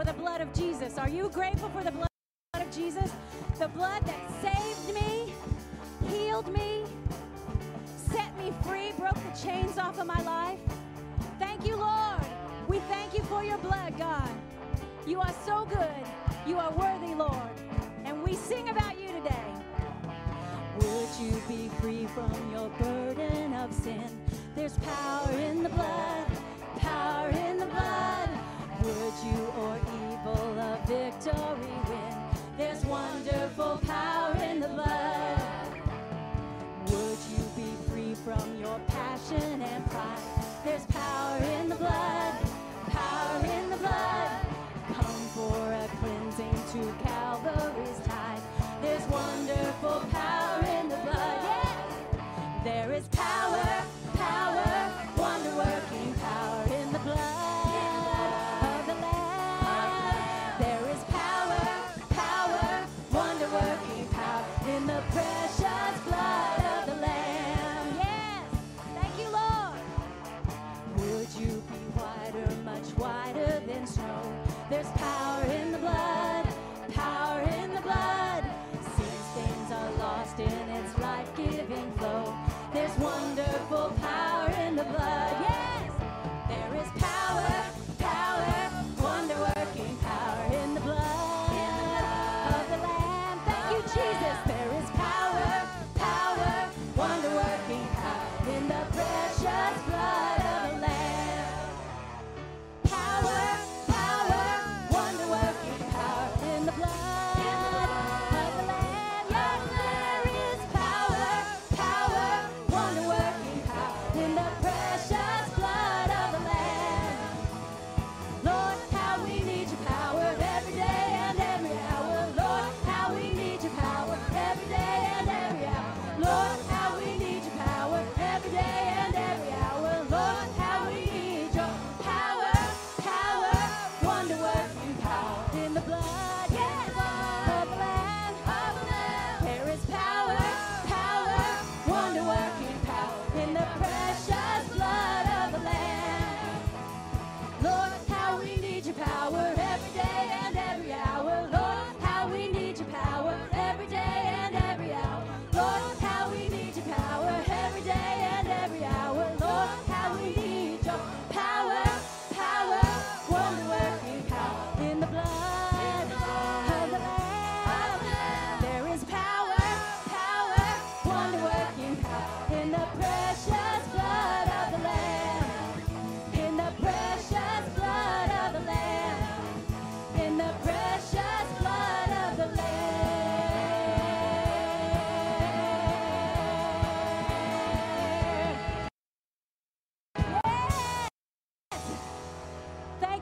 for the blood of Jesus. Are you grateful for the blood of Jesus? The blood that saved me, healed me, set me free, broke the chains off of my life. Thank you, Lord. We thank you for your blood, God. You are so good. You are worthy, Lord. And we sing about you today. Would you be free from your burden of sin? There's power in the blood, power in the blood. Would you or evil a victory win? There's wonderful power in the blood. Would you be free from your passion and pride? There's power in the blood, power in the blood. Come for a cleansing to Calvary's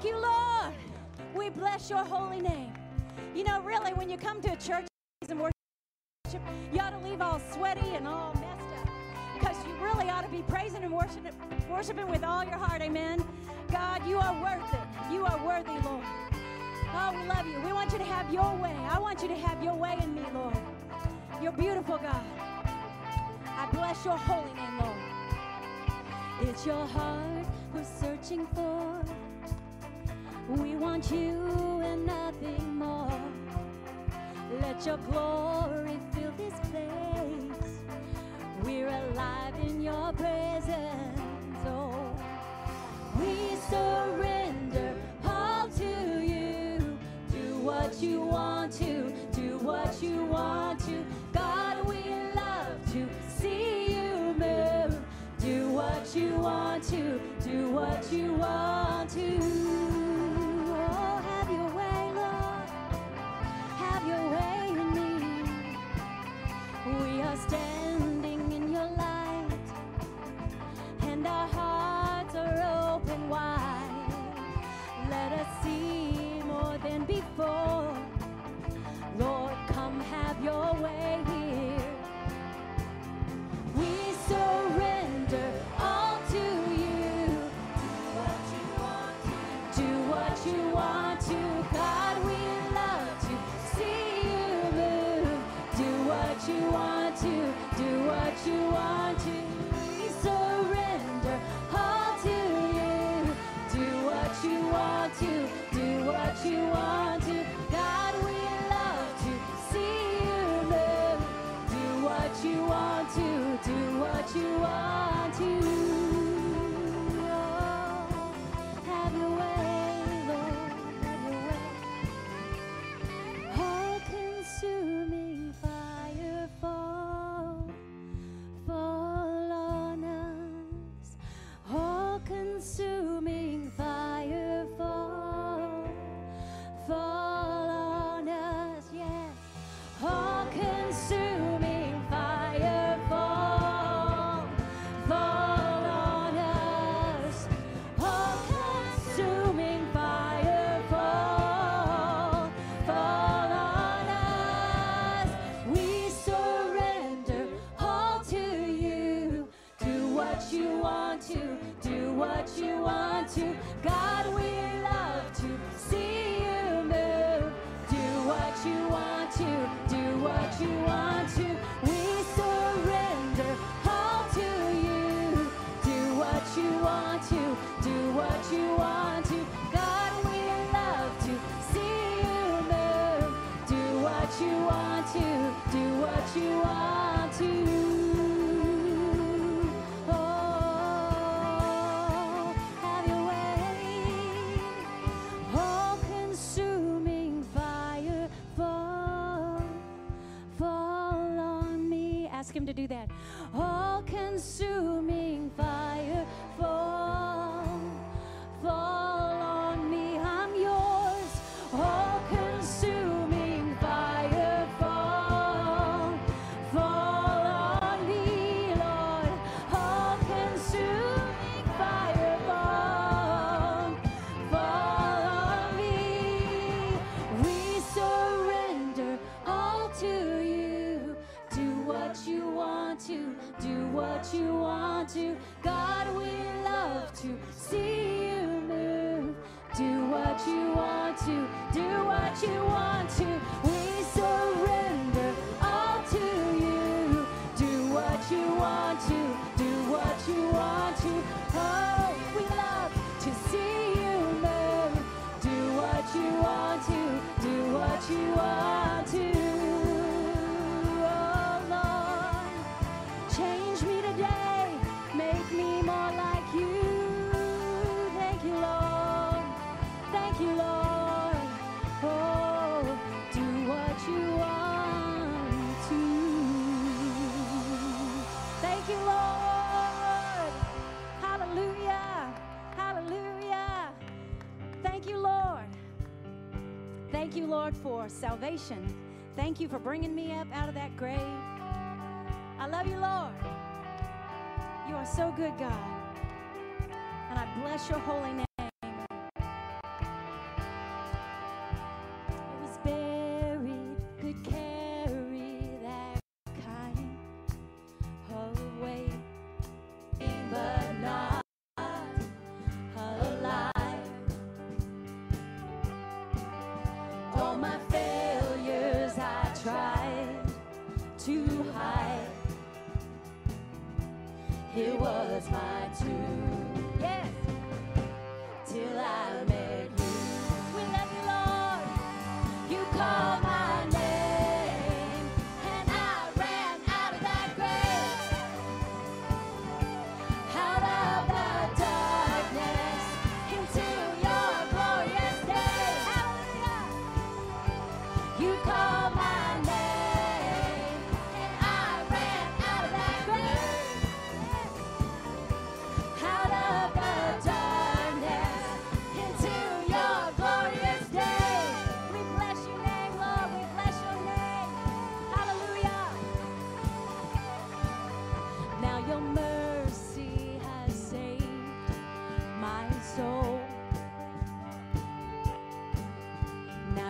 Thank you, Lord. We bless your holy name. You know, really, when you come to a church and worship, you ought to leave all sweaty and all messed up because you really ought to be praising and worshiping, worshiping with all your heart. Amen. God, you are worth it. You are worthy, Lord. Oh, we love you. We want you to have your way. I want you to have your way in me, Lord. You're beautiful, God. I bless your holy name, Lord. It's your heart we're searching for. We want you and nothing more. Let your glory fill this place. We're alive in your presence. Oh, we surrender all to you. Do what you want to, do what you want to. God, we love to see you move. Do what you want to, do what you want to. Standing in your light, and our hearts are open wide. Let us see more than before. Lord, come have your way here. We surrender him to do that. Lord, for salvation. Thank you for bringing me up out of that grave. I love you, Lord. You are so good, God. And I bless your holy name.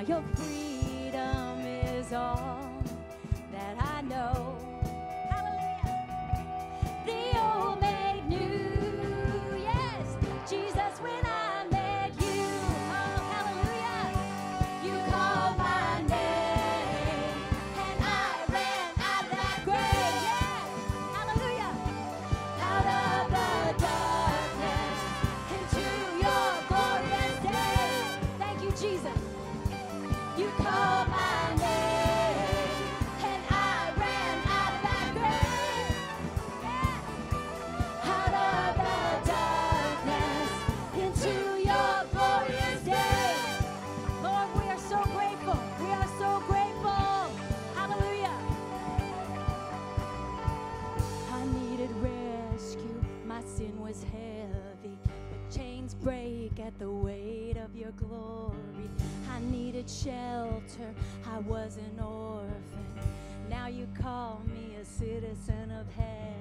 You're free. Son of hell.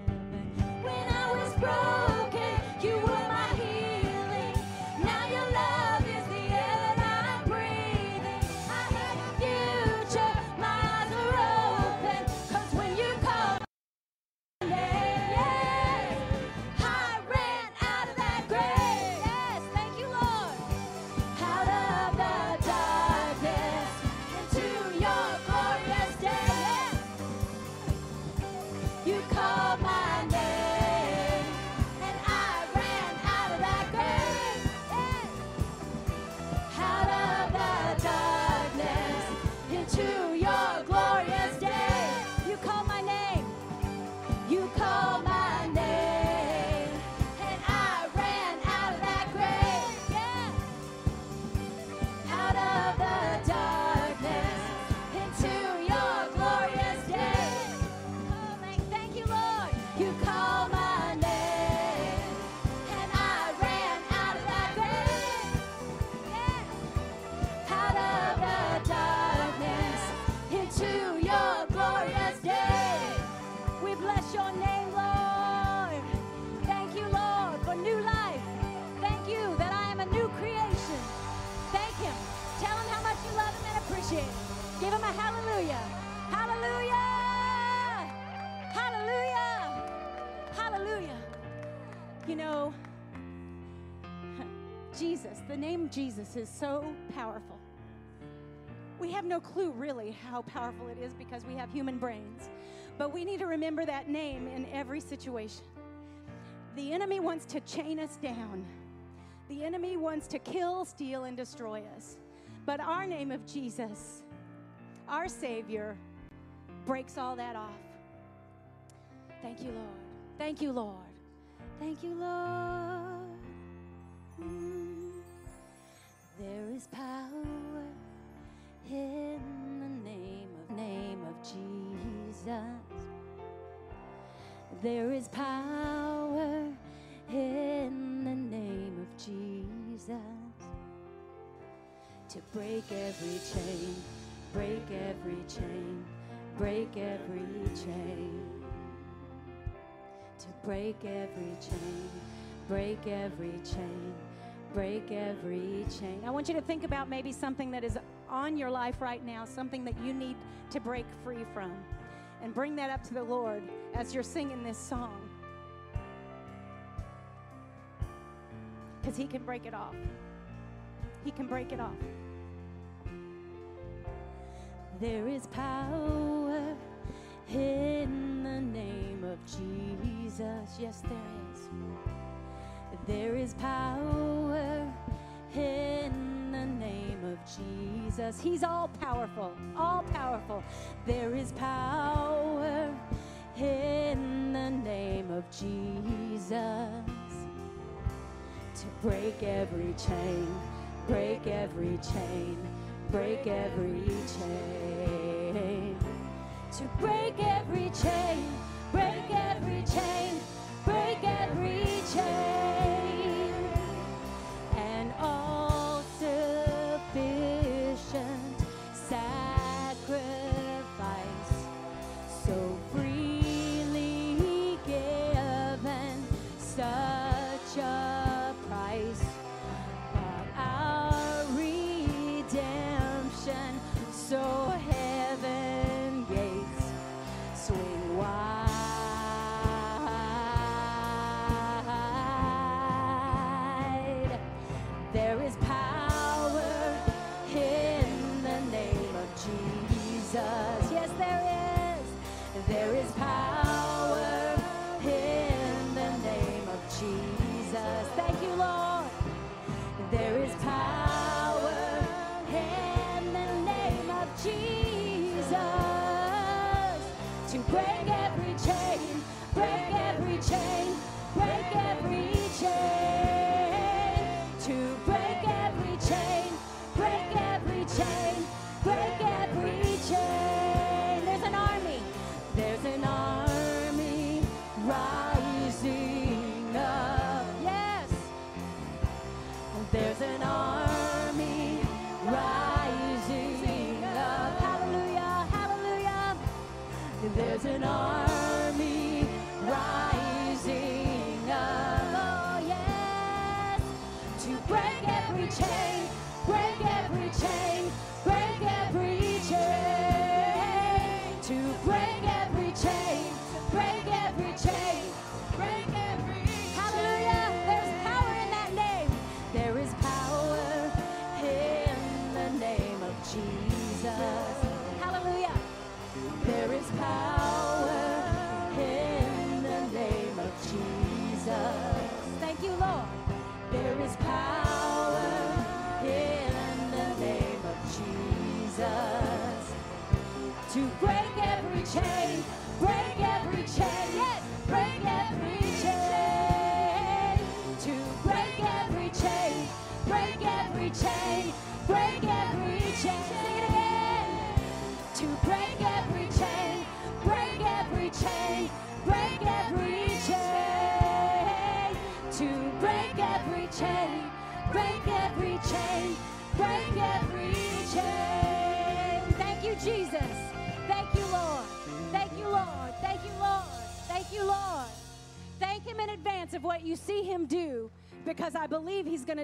Jesus is so powerful. We have no clue really how powerful it is because we have human brains. But we need to remember that name in every situation. The enemy wants to chain us down. The enemy wants to kill, steal, and destroy us. But our name of Jesus, our Savior, breaks all that off. Thank you, Lord. Thank you, Lord. Thank you, Lord. Is power in the name of name of Jesus. There is power in the name of Jesus to break every chain, break every chain, break every chain. To break every chain, break every chain, break every chain. I want you to think about maybe something that is on your life right now, something that you need to break free from, and bring that up to the Lord as you're singing this song. Because He can break it off. He can break it off. There is power in the name of Jesus. Yes, there is. There is power in the name of Jesus. He's all powerful, all powerful. There is power in the name of Jesus to break every chain, break every chain, break every chain to break every chain, break every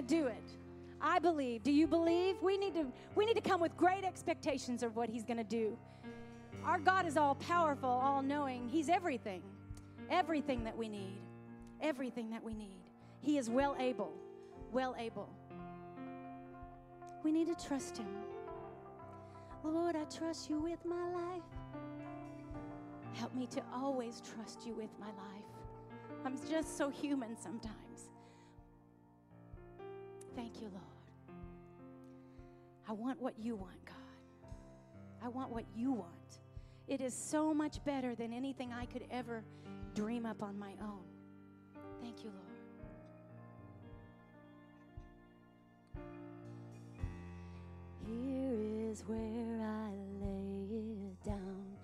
do it. I believe. Do you believe? We need to we need to come with great expectations of what he's going to do. Our God is all powerful, all knowing. He's everything. Everything that we need. Everything that we need. He is well able, well able. We need to trust Him. Lord, I trust you with my life. Help me to always trust you with my life. I'm just so human sometimes. Thank you, Lord. I want what you want, God. I want what you want. It is so much better than anything I could ever dream up on my own. Thank you, Lord. Here is where I lay it down.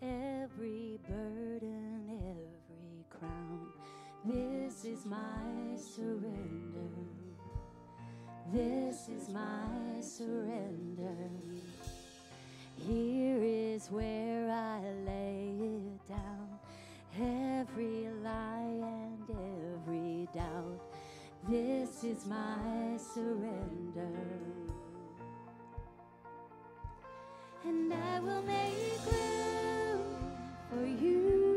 Every burden, every crown. This is my surrender. This is my surrender. Here is where I lay it down. Every lie and every doubt. This is my surrender. And I will make room for you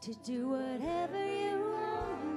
to do whatever you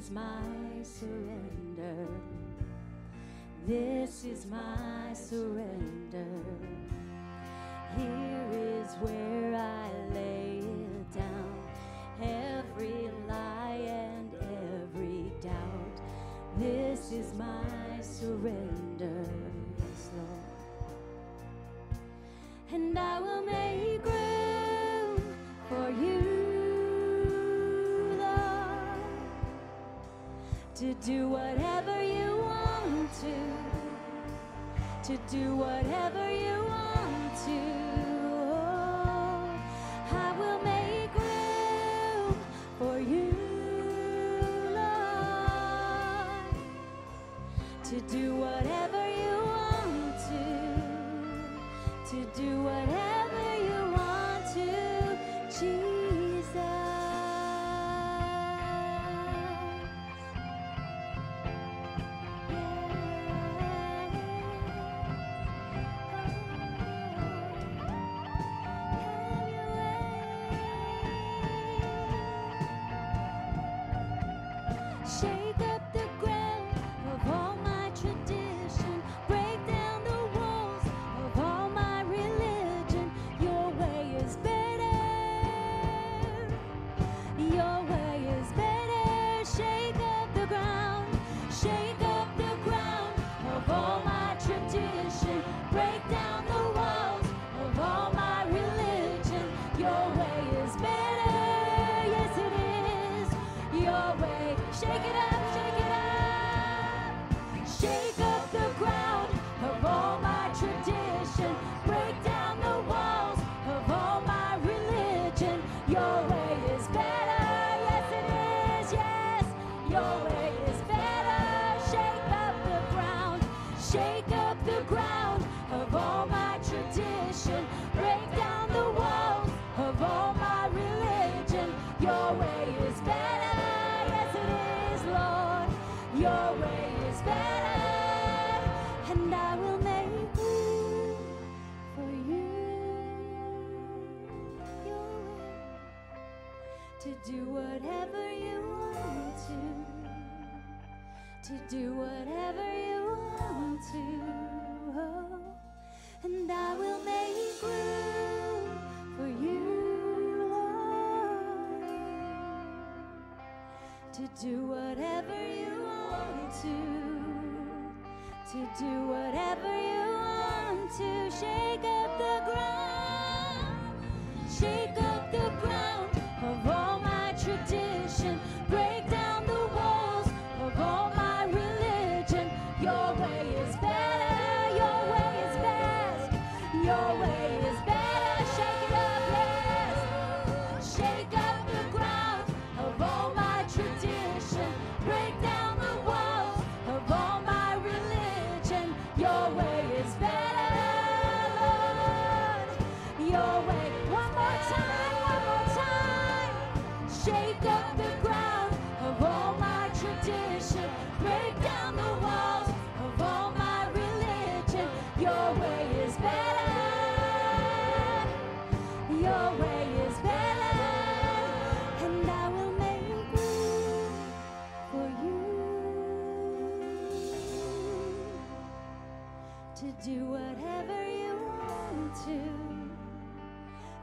Is my surrender. This is my surrender. Here is where I lay it down. Every lie and every doubt. This is my surrender. Do whatever you want to, to do whatever you want to. Oh, I will make room for you, Lord, to do whatever Shake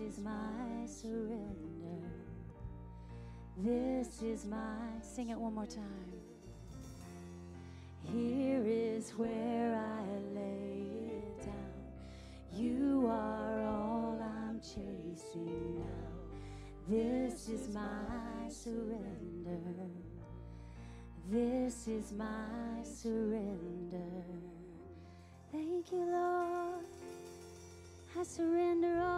Is my surrender. This is my. Sing it one more time. Here is where I lay it down. You are all I'm chasing now. This is my surrender. This is my surrender. Thank you, Lord. I surrender all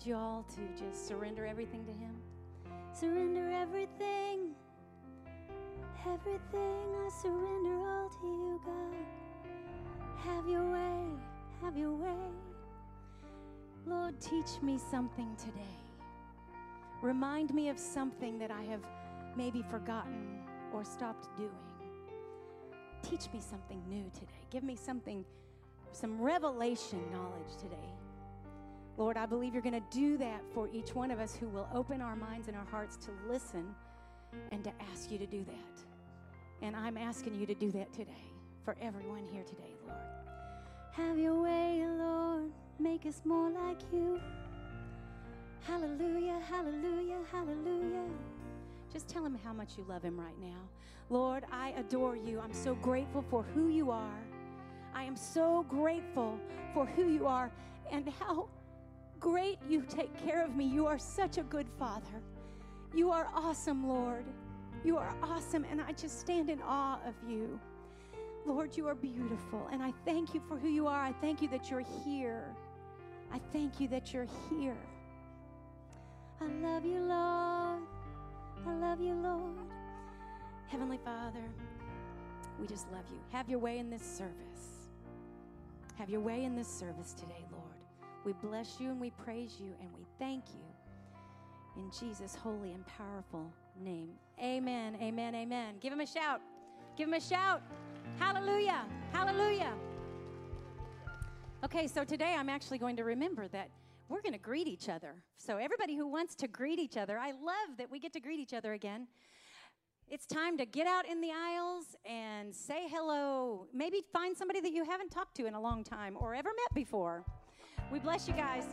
encourage you all to just surrender everything to Him. Surrender everything. Everything I surrender all to you, God. Have your way. Have your way. Lord, teach me something today. Remind me of something that I have maybe forgotten or stopped doing. Teach me something new today. Give me something, some revelation knowledge today. Lord, I believe you're going to do that for each one of us who will open our minds and our hearts to listen and to ask you to do that. And I'm asking you to do that today for everyone here today, Lord. Have your way, Lord. Make us more like you. Hallelujah, hallelujah, hallelujah. Just tell him how much you love him right now. Lord, I adore you. I'm so grateful for who you are. I am so grateful for who you are and how great you take care of me. You are such a good father. You are awesome, Lord. You are awesome, and I just stand in awe of you. Lord, you are beautiful, and I thank you for who you are. I thank you that you're here. I thank you that you're here. I love you, Lord. I love you, Lord. Heavenly Father, we just love you. Have your way in this service. Have your way in this service today. We bless you and we praise you and we thank you in Jesus' holy and powerful name. Amen, amen, amen. Give him a shout. Give him a shout. Hallelujah, hallelujah. Okay, so today I'm actually going to remember that we're going to greet each other. So, everybody who wants to greet each other, I love that we get to greet each other again. It's time to get out in the aisles and say hello. Maybe find somebody that you haven't talked to in a long time or ever met before. We bless you guys.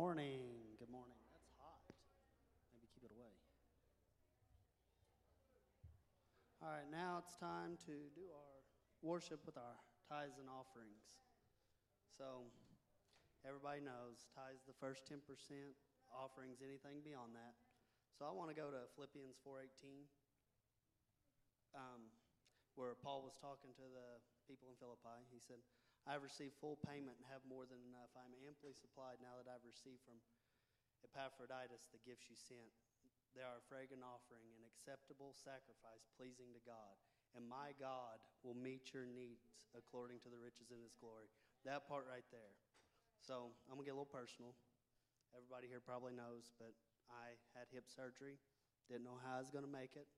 Morning. Good morning. That's hot. Maybe keep it away. All right, now it's time to do our worship with our tithes and offerings. So, everybody knows tithes the first 10%, offerings anything beyond that. So, I want to go to Philippians 4:18. Um, where Paul was talking to the people in Philippi. He said, I have received full payment and have more than enough. I am amply supplied now that I've received from Epaphroditus the gifts you sent. They are a fragrant offering, an acceptable sacrifice pleasing to God. And my God will meet your needs according to the riches in his glory. That part right there. So I'm going to get a little personal. Everybody here probably knows, but I had hip surgery. Didn't know how I was going to make it,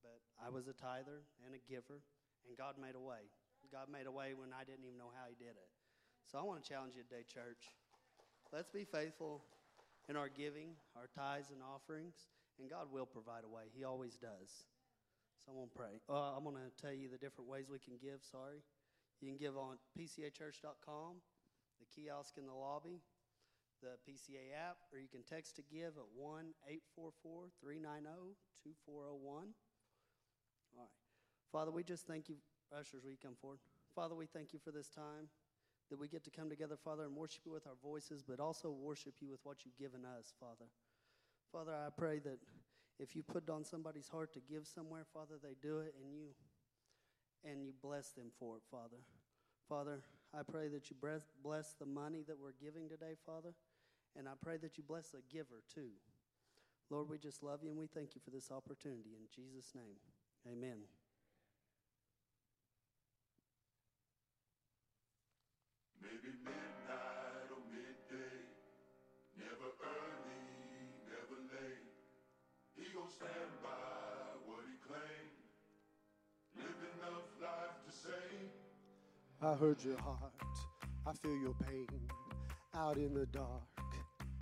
but I was a tither and a giver, and God made a way. God made a way when I didn't even know how He did it. So I want to challenge you today, church. Let's be faithful in our giving, our tithes and offerings, and God will provide a way. He always does. So I'm going to pray. Uh, I'm going to tell you the different ways we can give. Sorry. You can give on pcachurch.com, the kiosk in the lobby, the PCA app, or you can text to give at 1 844 390 2401. All right. Father, we just thank you Ushers, will you come forward? Father, we thank you for this time that we get to come together, Father, and worship you with our voices, but also worship you with what you've given us, Father. Father, I pray that if you put on somebody's heart to give somewhere, Father, they do it and you and you bless them for it, Father. Father, I pray that you bless the money that we're giving today, Father, and I pray that you bless the giver too. Lord, we just love you and we thank you for this opportunity. In Jesus' name, amen. Maybe midnight or midday, never early, never late. He gon' stand by what he claimed. Live enough life to say. I heard your heart, I feel your pain. Out in the dark,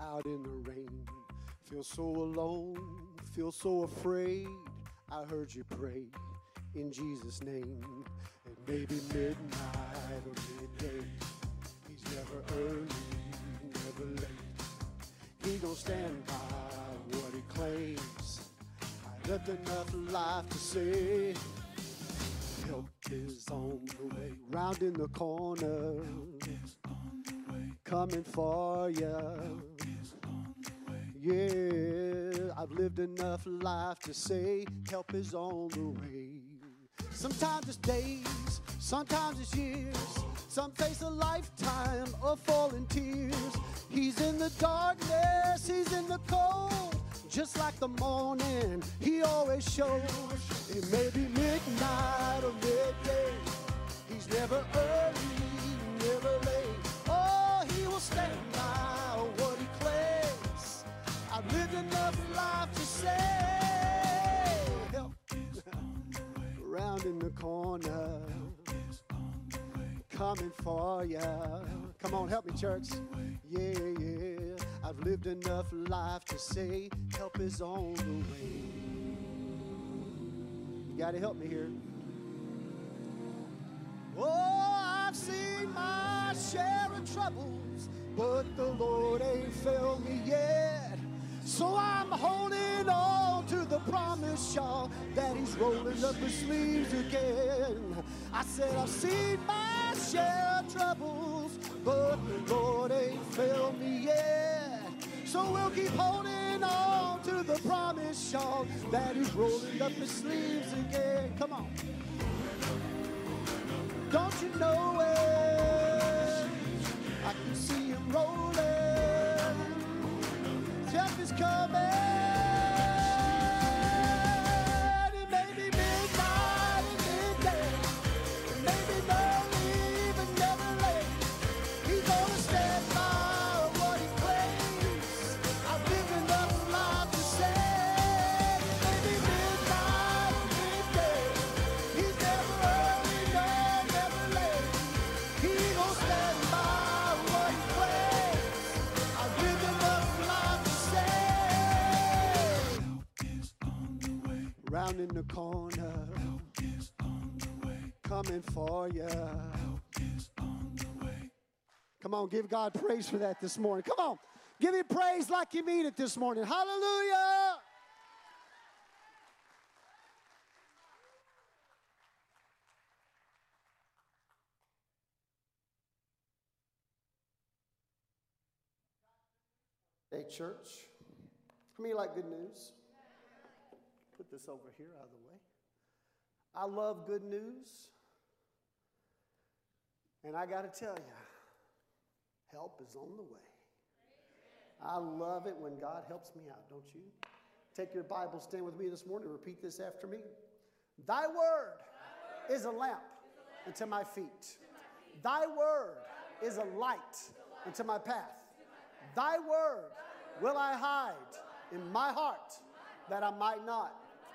out in the rain. Feel so alone, feel so afraid. I heard you pray in Jesus' name. And maybe midnight or midday never early, never late. He gon' stand by what he claims. I lived enough life to say help is on the way. Round in the corner, coming for you. Yeah, I've lived enough life to say help is on the way. Sometimes it's days, sometimes it's years. Some face a lifetime of falling tears. He's in the darkness, he's in the cold. Just like the morning, he always shows. It may be midnight or midday. He's never early, never late. Oh, he will stand by what he claims. I've lived enough life to say, help. Around in the corner coming for ya. Come on, help me, church. Yeah, yeah. I've lived enough life to say help is on the way. You got to help me here. Oh, I've seen my share of troubles, but the Lord ain't failed me yet. So I'm holding on to the promise, y'all, that He's rolling up His sleeves again. I said, I've seen my share troubles, but the Lord ain't failed me yet. So we'll keep holding on to the promise, y'all, that He's rolling up His sleeves again. Come on. Don't you know it? I can see Him rolling help is coming. Round in the corner. Coming for you. Come on, give God praise for that this morning. Come on, Give him praise like you mean it this morning. Hallelujah. Hey, church. How many like good news? Put this over here out of the way. I love good news. And I got to tell you, help is on the way. I love it when God helps me out, don't you? Take your Bible, stand with me this morning, repeat this after me. Thy word is a lamp unto my feet. Thy word is a light unto my path. Thy word will I hide in my heart that I might not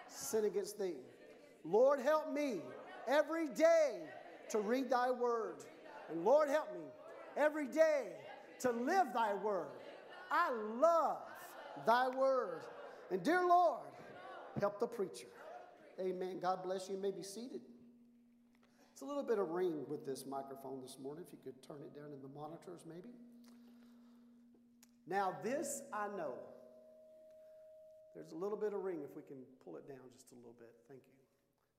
sin against thee. Lord, help me every day to read thy word. And Lord, help me every day to live thy word. I love thy word. And dear Lord, help the preacher. Amen. God bless you. You may be seated. It's a little bit of ring with this microphone this morning. If you could turn it down in the monitors, maybe. Now, this I know. There's a little bit of ring if we can pull it down just a little bit. Thank you.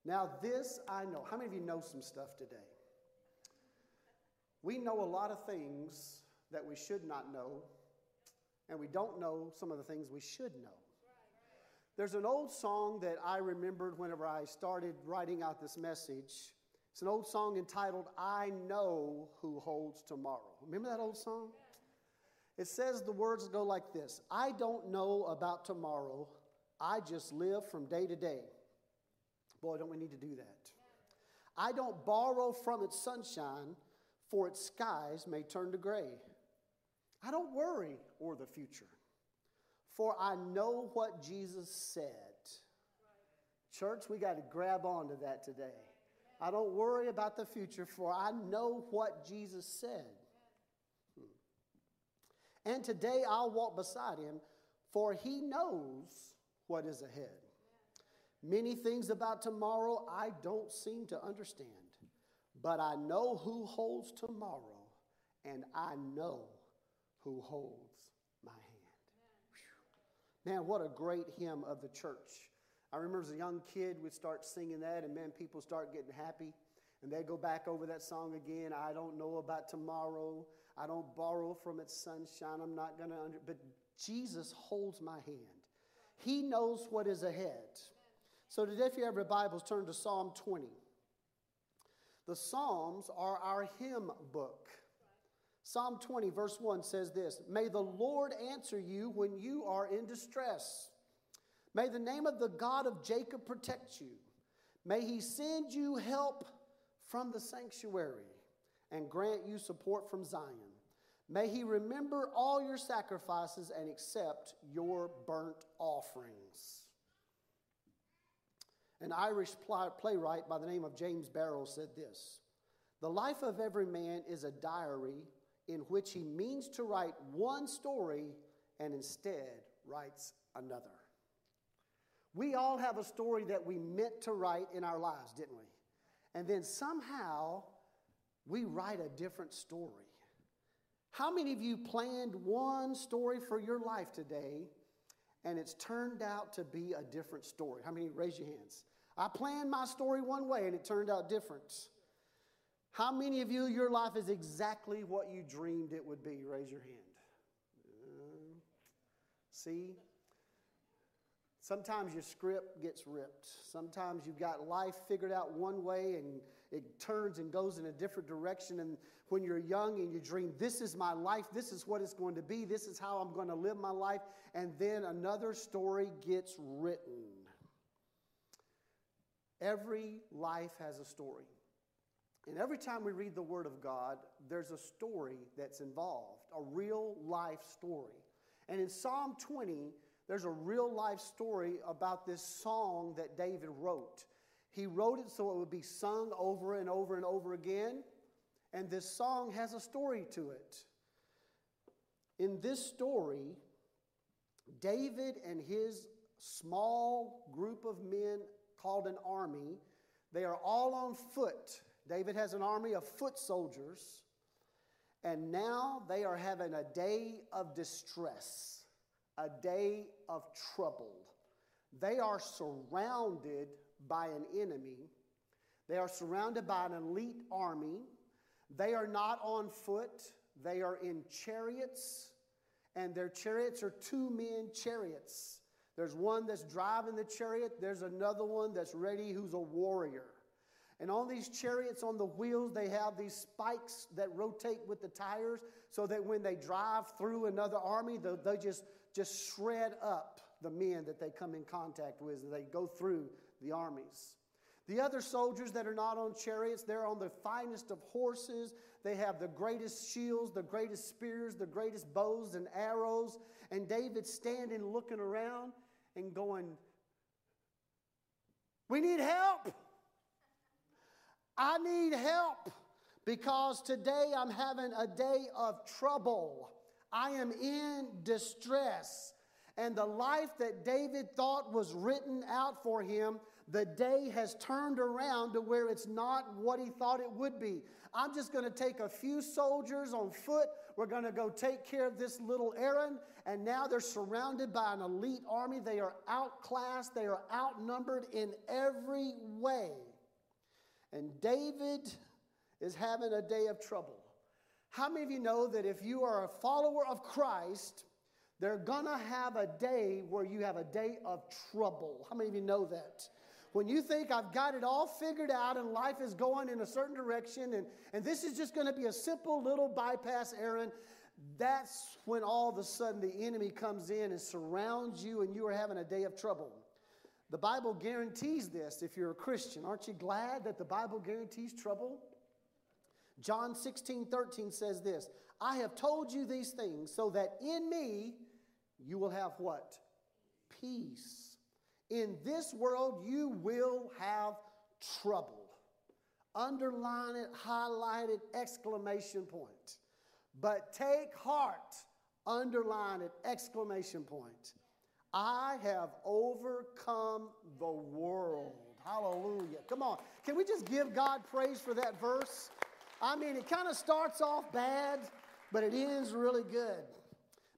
Now, this I know. How many of you know some stuff today? We know a lot of things that we should not know, and we don't know some of the things we should know. There's an old song that I remembered whenever I started writing out this message. It's an old song entitled, I Know Who Holds Tomorrow. Remember that old song? It says the words go like this I don't know about tomorrow, I just live from day to day. Boy, don't we need to do that. I don't borrow from its sunshine, for its skies may turn to gray. I don't worry o'er the future, for I know what Jesus said. Church, we got to grab onto that today. I don't worry about the future, for I know what Jesus said. And today I'll walk beside him, for he knows what is ahead. Many things about tomorrow I don't seem to understand, but I know who holds tomorrow, and I know who holds my hand. Man, what a great hymn of the church. I remember as a young kid, we'd start singing that, and man, people start getting happy. And they go back over that song again. I don't know about tomorrow. I don't borrow from its sunshine. I'm not going to under. But Jesus holds my hand. He knows what is ahead. So today, if you have your Bibles, turn to Psalm 20. The Psalms are our hymn book. Psalm 20, verse 1 says this May the Lord answer you when you are in distress. May the name of the God of Jacob protect you. May he send you help from the sanctuary and grant you support from Zion. May he remember all your sacrifices and accept your burnt offerings. An Irish playwright by the name of James Barrie said this The life of every man is a diary in which he means to write one story and instead writes another. We all have a story that we meant to write in our lives, didn't we? And then somehow we write a different story. How many of you planned one story for your life today and it's turned out to be a different story? How many raise your hands? I planned my story one way and it turned out different. How many of you, your life is exactly what you dreamed it would be? Raise your hand. Uh, see? Sometimes your script gets ripped. Sometimes you've got life figured out one way and it turns and goes in a different direction. And when you're young and you dream, this is my life, this is what it's going to be, this is how I'm going to live my life, and then another story gets written. Every life has a story. And every time we read the Word of God, there's a story that's involved, a real life story. And in Psalm 20, there's a real life story about this song that David wrote. He wrote it so it would be sung over and over and over again. And this song has a story to it. In this story, David and his small group of men called an army, they are all on foot David has an army of foot soldiers, And now they are having a day of distress, a day of trouble. They are surrounded by an enemy. They are surrounded by an elite army. They are not on foot, they are in chariots, and their chariots are two men chariots. There's one that's driving the chariot, there's another one that's ready who's a warrior. And on these chariots, on the wheels, they have these spikes that rotate with the tires so that when they drive through another army, they, they just, just shred up the men that they come in contact with and they go through the armies. The other soldiers that are not on chariots, they're on the finest of horses. They have the greatest shields, the greatest spears, the greatest bows and arrows. And David's standing looking around and going, We need help. I need help because today I'm having a day of trouble. I am in distress. And the life that David thought was written out for him, the day has turned around to where it's not what he thought it would be. I'm just going to take a few soldiers on foot. We're going to go take care of this little errand. And now they're surrounded by an elite army. They are outclassed, they are outnumbered in every way. And David is having a day of trouble. How many of you know that if you are a follower of Christ, they're gonna have a day where you have a day of trouble? How many of you know that? When you think I've got it all figured out and life is going in a certain direction and, and this is just gonna be a simple little bypass errand, that's when all of a sudden the enemy comes in and surrounds you and you are having a day of trouble. The Bible guarantees this if you're a Christian. Aren't you glad that the Bible guarantees trouble? John 16, 13 says this I have told you these things so that in me you will have what? Peace. In this world you will have trouble. Underline it, highlight it, exclamation point. But take heart, underline it, exclamation point. I have overcome the world. Hallelujah. Come on. Can we just give God praise for that verse? I mean, it kind of starts off bad, but it ends really good.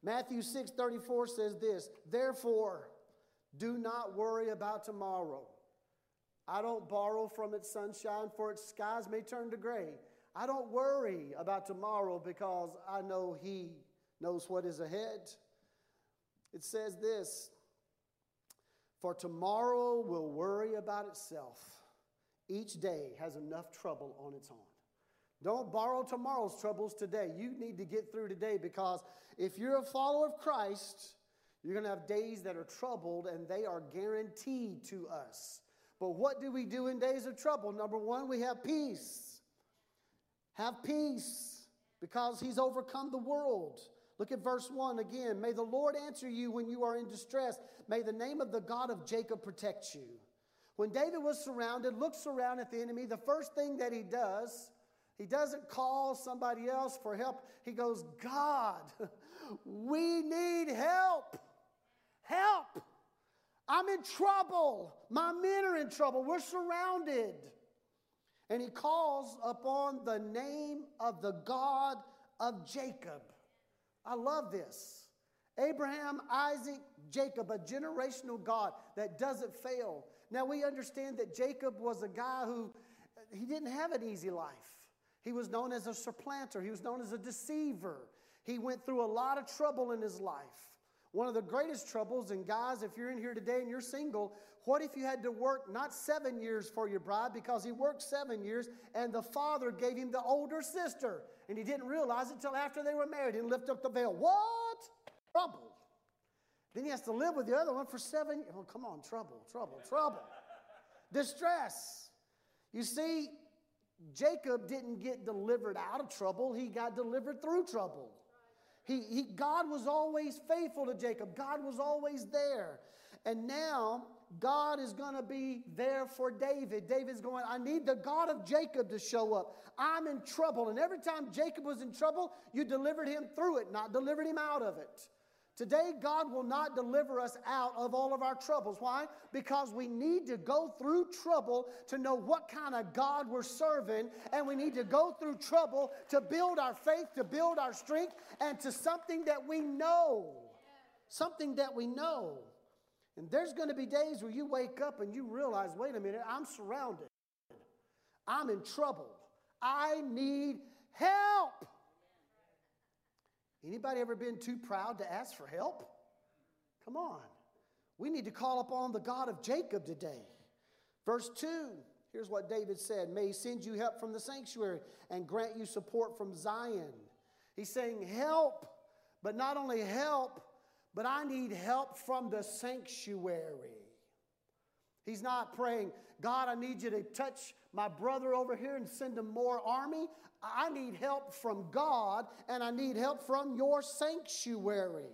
Matthew 6 34 says this Therefore, do not worry about tomorrow. I don't borrow from its sunshine, for its skies may turn to gray. I don't worry about tomorrow because I know He knows what is ahead. It says this For tomorrow will worry about itself. Each day has enough trouble on its own. Don't borrow tomorrow's troubles today. You need to get through today because if you're a follower of Christ, you're going to have days that are troubled and they are guaranteed to us. But what do we do in days of trouble? Number one, we have peace. Have peace because He's overcome the world. Look at verse 1 again. May the Lord answer you when you are in distress. May the name of the God of Jacob protect you. When David was surrounded, looks around at the enemy, the first thing that he does, he doesn't call somebody else for help. He goes, God, we need help. Help. I'm in trouble. My men are in trouble. We're surrounded. And he calls upon the name of the God of Jacob. I love this. Abraham, Isaac, Jacob, a generational God that doesn't fail. Now we understand that Jacob was a guy who he didn't have an easy life. He was known as a supplanter, he was known as a deceiver. He went through a lot of trouble in his life. One of the greatest troubles, and guys, if you're in here today and you're single, what if you had to work not seven years for your bride because he worked seven years and the father gave him the older sister? and he didn't realize it until after they were married and lift up the veil. What? Trouble. Then he has to live with the other one for seven years. Oh, come on, trouble, trouble, trouble. Distress. You see, Jacob didn't get delivered out of trouble, he got delivered through trouble. He, he, God was always faithful to Jacob. God was always there. And now God is going to be there for David. David's going, I need the God of Jacob to show up. I'm in trouble. And every time Jacob was in trouble, you delivered him through it, not delivered him out of it. Today, God will not deliver us out of all of our troubles. Why? Because we need to go through trouble to know what kind of God we're serving, and we need to go through trouble to build our faith, to build our strength, and to something that we know. Something that we know. And there's going to be days where you wake up and you realize, wait a minute, I'm surrounded. I'm in trouble. I need help. Anybody ever been too proud to ask for help? Come on. We need to call upon the God of Jacob today. Verse 2, here's what David said May he send you help from the sanctuary and grant you support from Zion. He's saying, Help, but not only help, but I need help from the sanctuary. He's not praying, God, I need you to touch my brother over here and send him more army. I need help from God and I need help from your sanctuary.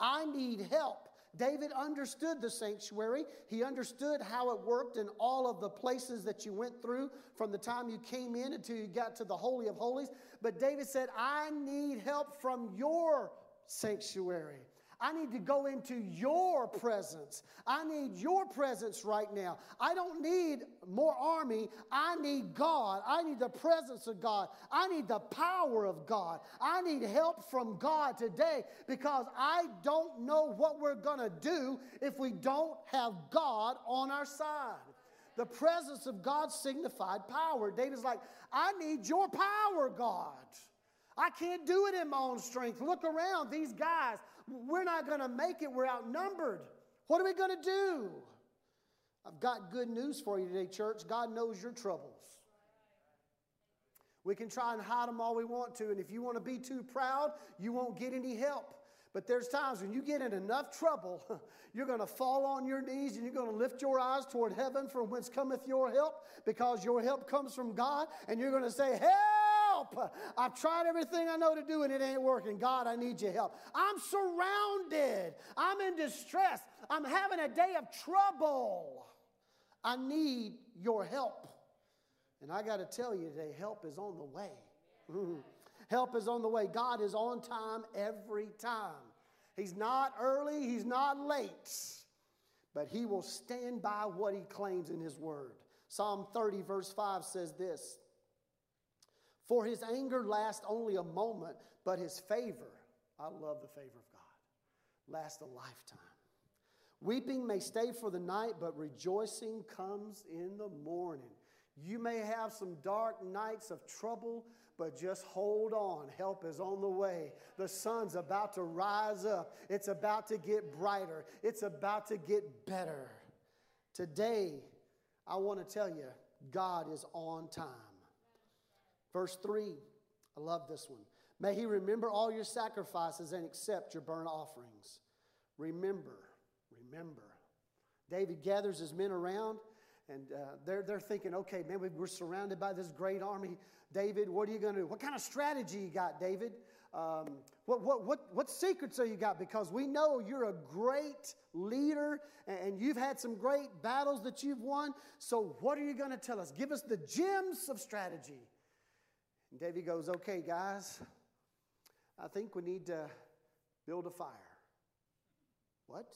I need help. David understood the sanctuary. He understood how it worked in all of the places that you went through from the time you came in until you got to the Holy of Holies. But David said, I need help from your sanctuary. I need to go into your presence. I need your presence right now. I don't need more army. I need God. I need the presence of God. I need the power of God. I need help from God today because I don't know what we're going to do if we don't have God on our side. The presence of God signified power. David's like, I need your power, God. I can't do it in my own strength. Look around, these guys, we're not going to make it. We're outnumbered. What are we going to do? I've got good news for you today, church. God knows your troubles. We can try and hide them all we want to, and if you want to be too proud, you won't get any help. But there's times when you get in enough trouble, you're going to fall on your knees and you're going to lift your eyes toward heaven from whence cometh your help because your help comes from God, and you're going to say, Help! Help. I've tried everything I know to do and it ain't working. God, I need your help. I'm surrounded. I'm in distress. I'm having a day of trouble. I need your help. And I got to tell you today, help is on the way. help is on the way. God is on time every time. He's not early, He's not late, but He will stand by what He claims in His Word. Psalm 30, verse 5 says this for his anger lasts only a moment, but his favor, I love the favor of God, lasts a lifetime. Weeping may stay for the night, but rejoicing comes in the morning. You may have some dark nights of trouble, but just hold on. Help is on the way. The sun's about to rise up, it's about to get brighter, it's about to get better. Today, I want to tell you, God is on time. Verse 3, I love this one. May he remember all your sacrifices and accept your burnt offerings. Remember, remember. David gathers his men around and uh, they're, they're thinking, okay, man, we're surrounded by this great army. David, what are you going to do? What kind of strategy you got, David? Um, what, what, what, what secrets are you got? Because we know you're a great leader and you've had some great battles that you've won. So, what are you going to tell us? Give us the gems of strategy. And David goes, Okay, guys, I think we need to build a fire. What?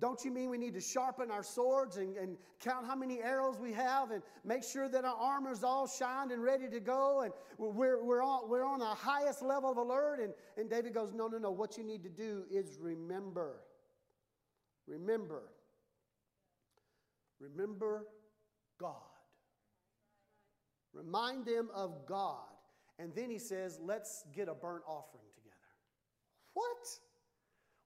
Don't you mean we need to sharpen our swords and, and, count how many arrows we have and make sure that our armor's all shined and ready to go and we're, we're, on, we're on the highest level of alert? And, and David goes, No, no, no. What you need to do is remember. Remember. Remember God. Remind them of God. And then he says, let's get a burnt offering together. What?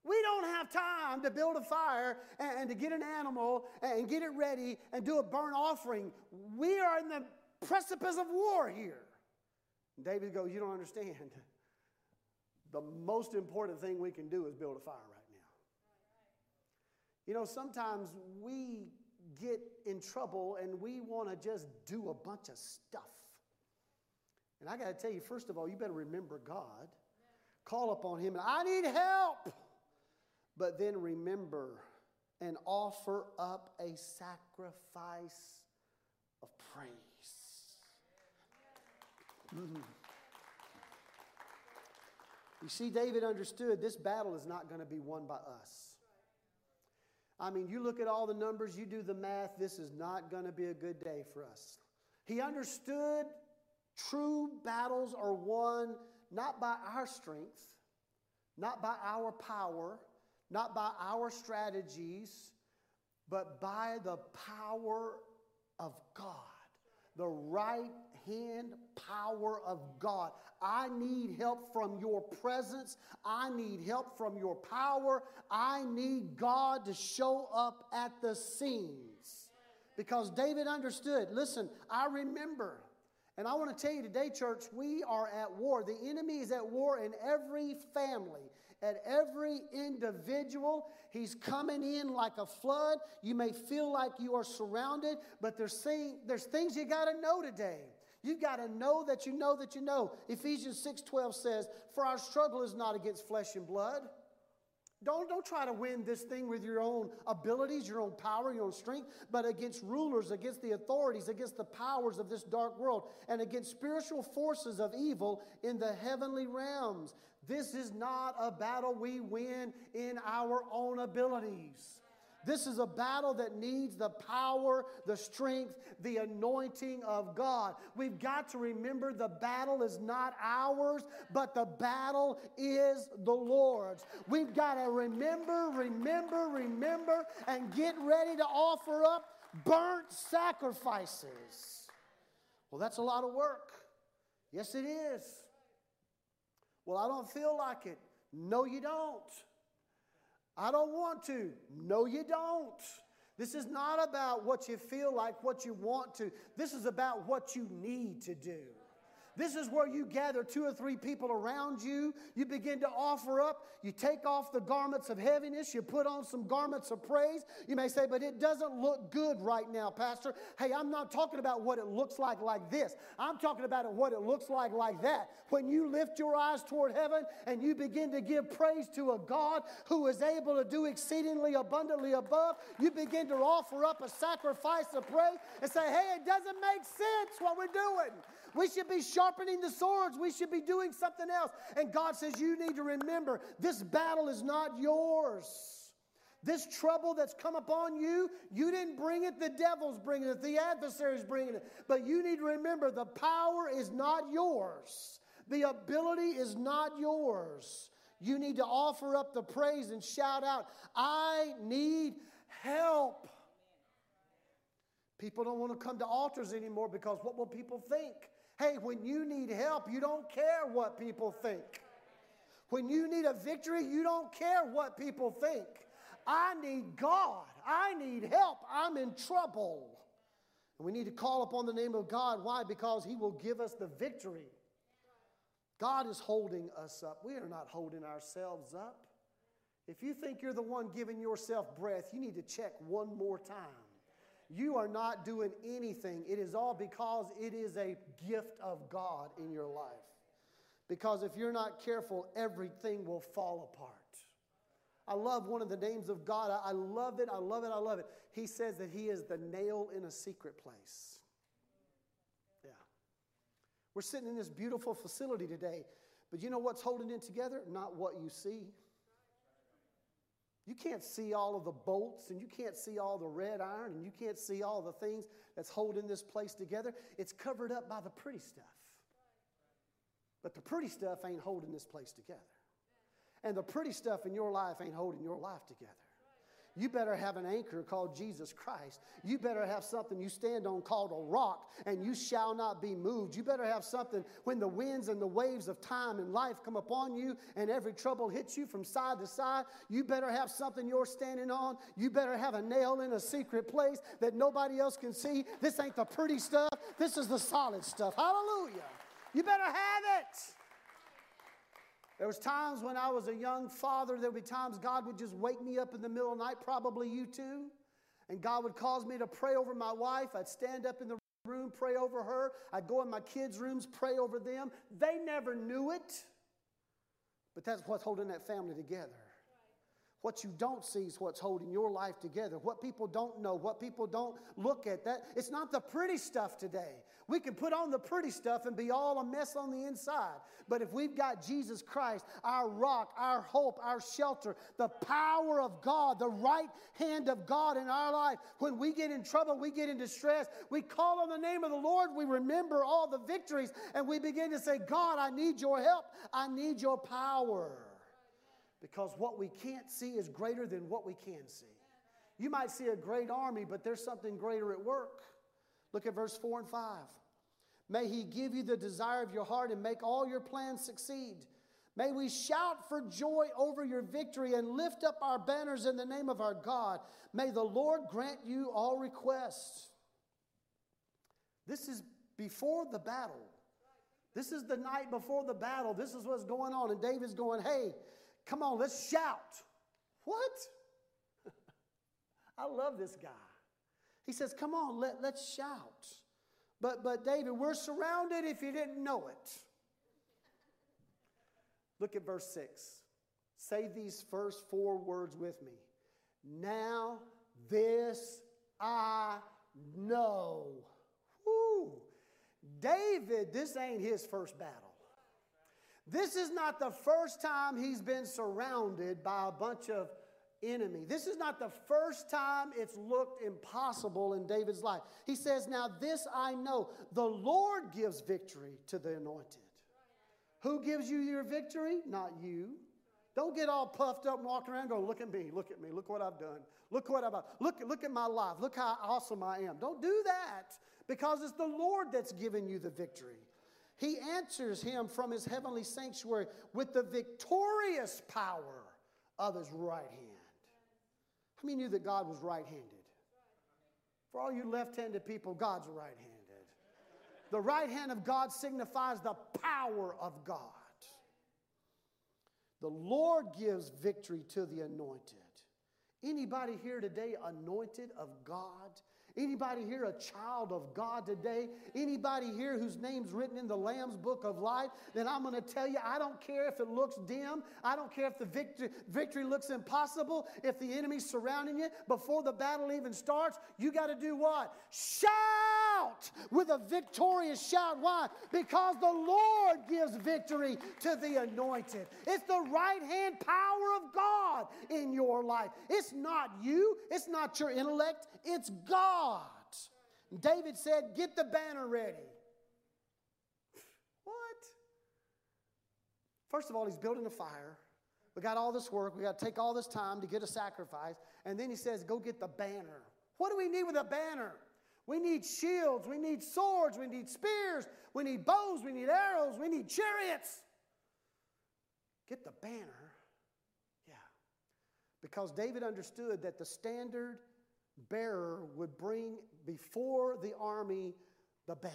We don't have time to build a fire and, to get an animal and get it ready and do a burnt offering. We are in the precipice of war here. And David goes, You don't understand. The most important thing we can do is build a fire right now. You know, sometimes we get in trouble and we want to just do a bunch of stuff. And I got to tell you, first of all, you better remember God. Call upon Him. And I need help. But then remember and offer up a sacrifice of praise. Mm-hmm. You see, David understood this battle is not going to be won by us. I mean, you look at all the numbers, you do the math, this is not going to be a good day for us. He understood true battles are won not by our strength, not by our power, not by our strategies, but by the power of God, the right hand power of God. I need help from your presence. I need help from your power. I need God to show up at the scenes. Because David understood. Listen, I remember, and I want to tell you today, church, we are at war. The enemy is at war in every family, at every individual. He's coming in like a flood. You may feel like you are surrounded, but there's, there's things you got to know today. You've got to know that you know that you know. Ephesians 6:12 says, "For our struggle is not against flesh and blood." Don't, don't try to win this thing with your own abilities, your own power, your own strength, but against rulers, against the authorities, against the powers of this dark world, and against spiritual forces of evil in the heavenly realms. This is not a battle we win in our own abilities. This is a battle that needs the power, the strength, the anointing of God. We've got to remember the battle is not ours, but the battle is the Lord's. We've got to remember, remember, remember, and get ready to offer up burnt sacrifices. Well, that's a lot of work. Yes, it is. Well, I don't feel like it. No, you don't. I don't want to. No, you don't. This is not about what you feel like, what you want to. This is about what you need to do. This is where you gather two or three people around you. You begin to offer up. You take off the garments of heaviness. You put on some garments of praise. You may say, but it doesn't look good right now, Pastor. Hey, I'm not talking about what it looks like like this. I'm talking about what it looks like like that. When you lift your eyes toward heaven and you begin to give praise to a God who is able to do exceedingly abundantly above, you begin to offer up a sacrifice of praise and say, hey, it doesn't make sense what we're doing. We should be sharpening the swords. We should be doing something else. And God says, You need to remember this battle is not yours. This trouble that's come upon you, you didn't bring it, the devil's bringing it, the adversary's bringing it. But you need to remember the power is not yours, the ability is not yours. You need to offer up the praise and shout out, I need help. People don't want to come to altars anymore because what will people think? Hey, when you need help, you don't care what people think. When you need a victory, you don't care what people think. I need God. I need help. I'm in trouble. And we need to call upon the name of God. Why? Because He will give us the victory. God is holding us up. We are not holding ourselves up. If you think you're the one giving yourself breath, you need to check one more time you are not doing anything. It is all because it is a gift of God in your life. Because if you're not careful, everything will fall apart. I love one of the names of God. I, love it. I love it. I love it. He says that He is the nail in a secret place. Yeah. We're sitting in this beautiful facility today, but you know what's holding it together? Not what you see. You can't see all of the bolts and you can't see all the red iron and you can't see all the things that's holding this place together. It's covered up by the pretty stuff. But the pretty stuff ain't holding this place together. And the pretty stuff in your life ain't holding your life together. You better have an anchor called Jesus Christ. You better have something you stand on called a rock, and you shall not be moved. You better have something when the winds and the waves of time and life come upon you and every trouble hits you from side to side. You better have something you're standing on. You better have a nail in a secret place that nobody else can see. This ain't the pretty stuff, this is the solid stuff. Hallelujah. You better have it. There was times when I was a young father, there would be times God would just wake me up in the middle of the night, probably you too. And God would cause me to pray over my wife. I'd stand up in the room, pray over her. I'd go in my kids' rooms, pray over them. They never knew it. But that's what's holding that family together. What you don't see is what's holding your life together. What people don't know, what people don't look at. That it's not the pretty stuff today. We can put on the pretty stuff and be all a mess on the inside. But if we've got Jesus Christ, our rock, our hope, our shelter, the power of God, the right hand of God in our life, when we get in trouble, we get in distress, we call on the name of the Lord, we remember all the victories, and we begin to say, God, I need your help. I need your power. Because what we can't see is greater than what we can see. You might see a great army, but there's something greater at work. Look at verse 4 and 5. May He give you the desire of your heart and make all your plans succeed. May we shout for joy over your victory and lift up our banners in the name of our God. May the Lord grant you all requests. This is before the battle. This is the night before the battle. This is what's going on. And David's going, hey, come on, let's shout. What? I love this guy. He says, Come on, let, let's shout. But, but David, we're surrounded if you didn't know it. Look at verse 6. Say these first four words with me. Now this I know. Woo. David, this ain't his first battle. This is not the first time he's been surrounded by a bunch of enemy. This is not the first time it's looked impossible in David's life. He says, Now this I know the Lord gives victory to the anointed. Who gives you your victory? Not you. Don't get all puffed up and walk around going, Look at me, look at me, look what I've done. Look what I've done. Look, look at my life. Look how awesome I am. Don't do that because it's the Lord that's giving you the victory. He answers him from his heavenly sanctuary with the victorious power of his right hand. How many knew that God was right handed? For all you left handed people, God's right handed. The right hand of God signifies the power of God. The Lord gives victory to the anointed. Anybody here today anointed of God? Anybody here a child of God today? Anybody here whose name's written in the Lamb's book of life? Then I'm going to tell you, I don't care if it looks dim. I don't care if the victory, victory looks impossible. If the enemy's surrounding you before the battle even starts, you got to do what? Shout with a victorious shout. Why? Because the Lord gives victory to the anointed. It's the right hand power of God in your life. It's not you, it's not your intellect, it's God. David said, Get the banner ready. What? First of all, he's building a fire. We got all this work. We got to take all this time to get a sacrifice. And then he says, Go get the banner. What do we need with a banner? We need shields. We need swords. We need spears. We need bows. We need arrows. We need chariots. Get the banner. Yeah. Because David understood that the standard bearer would bring before the army the banner.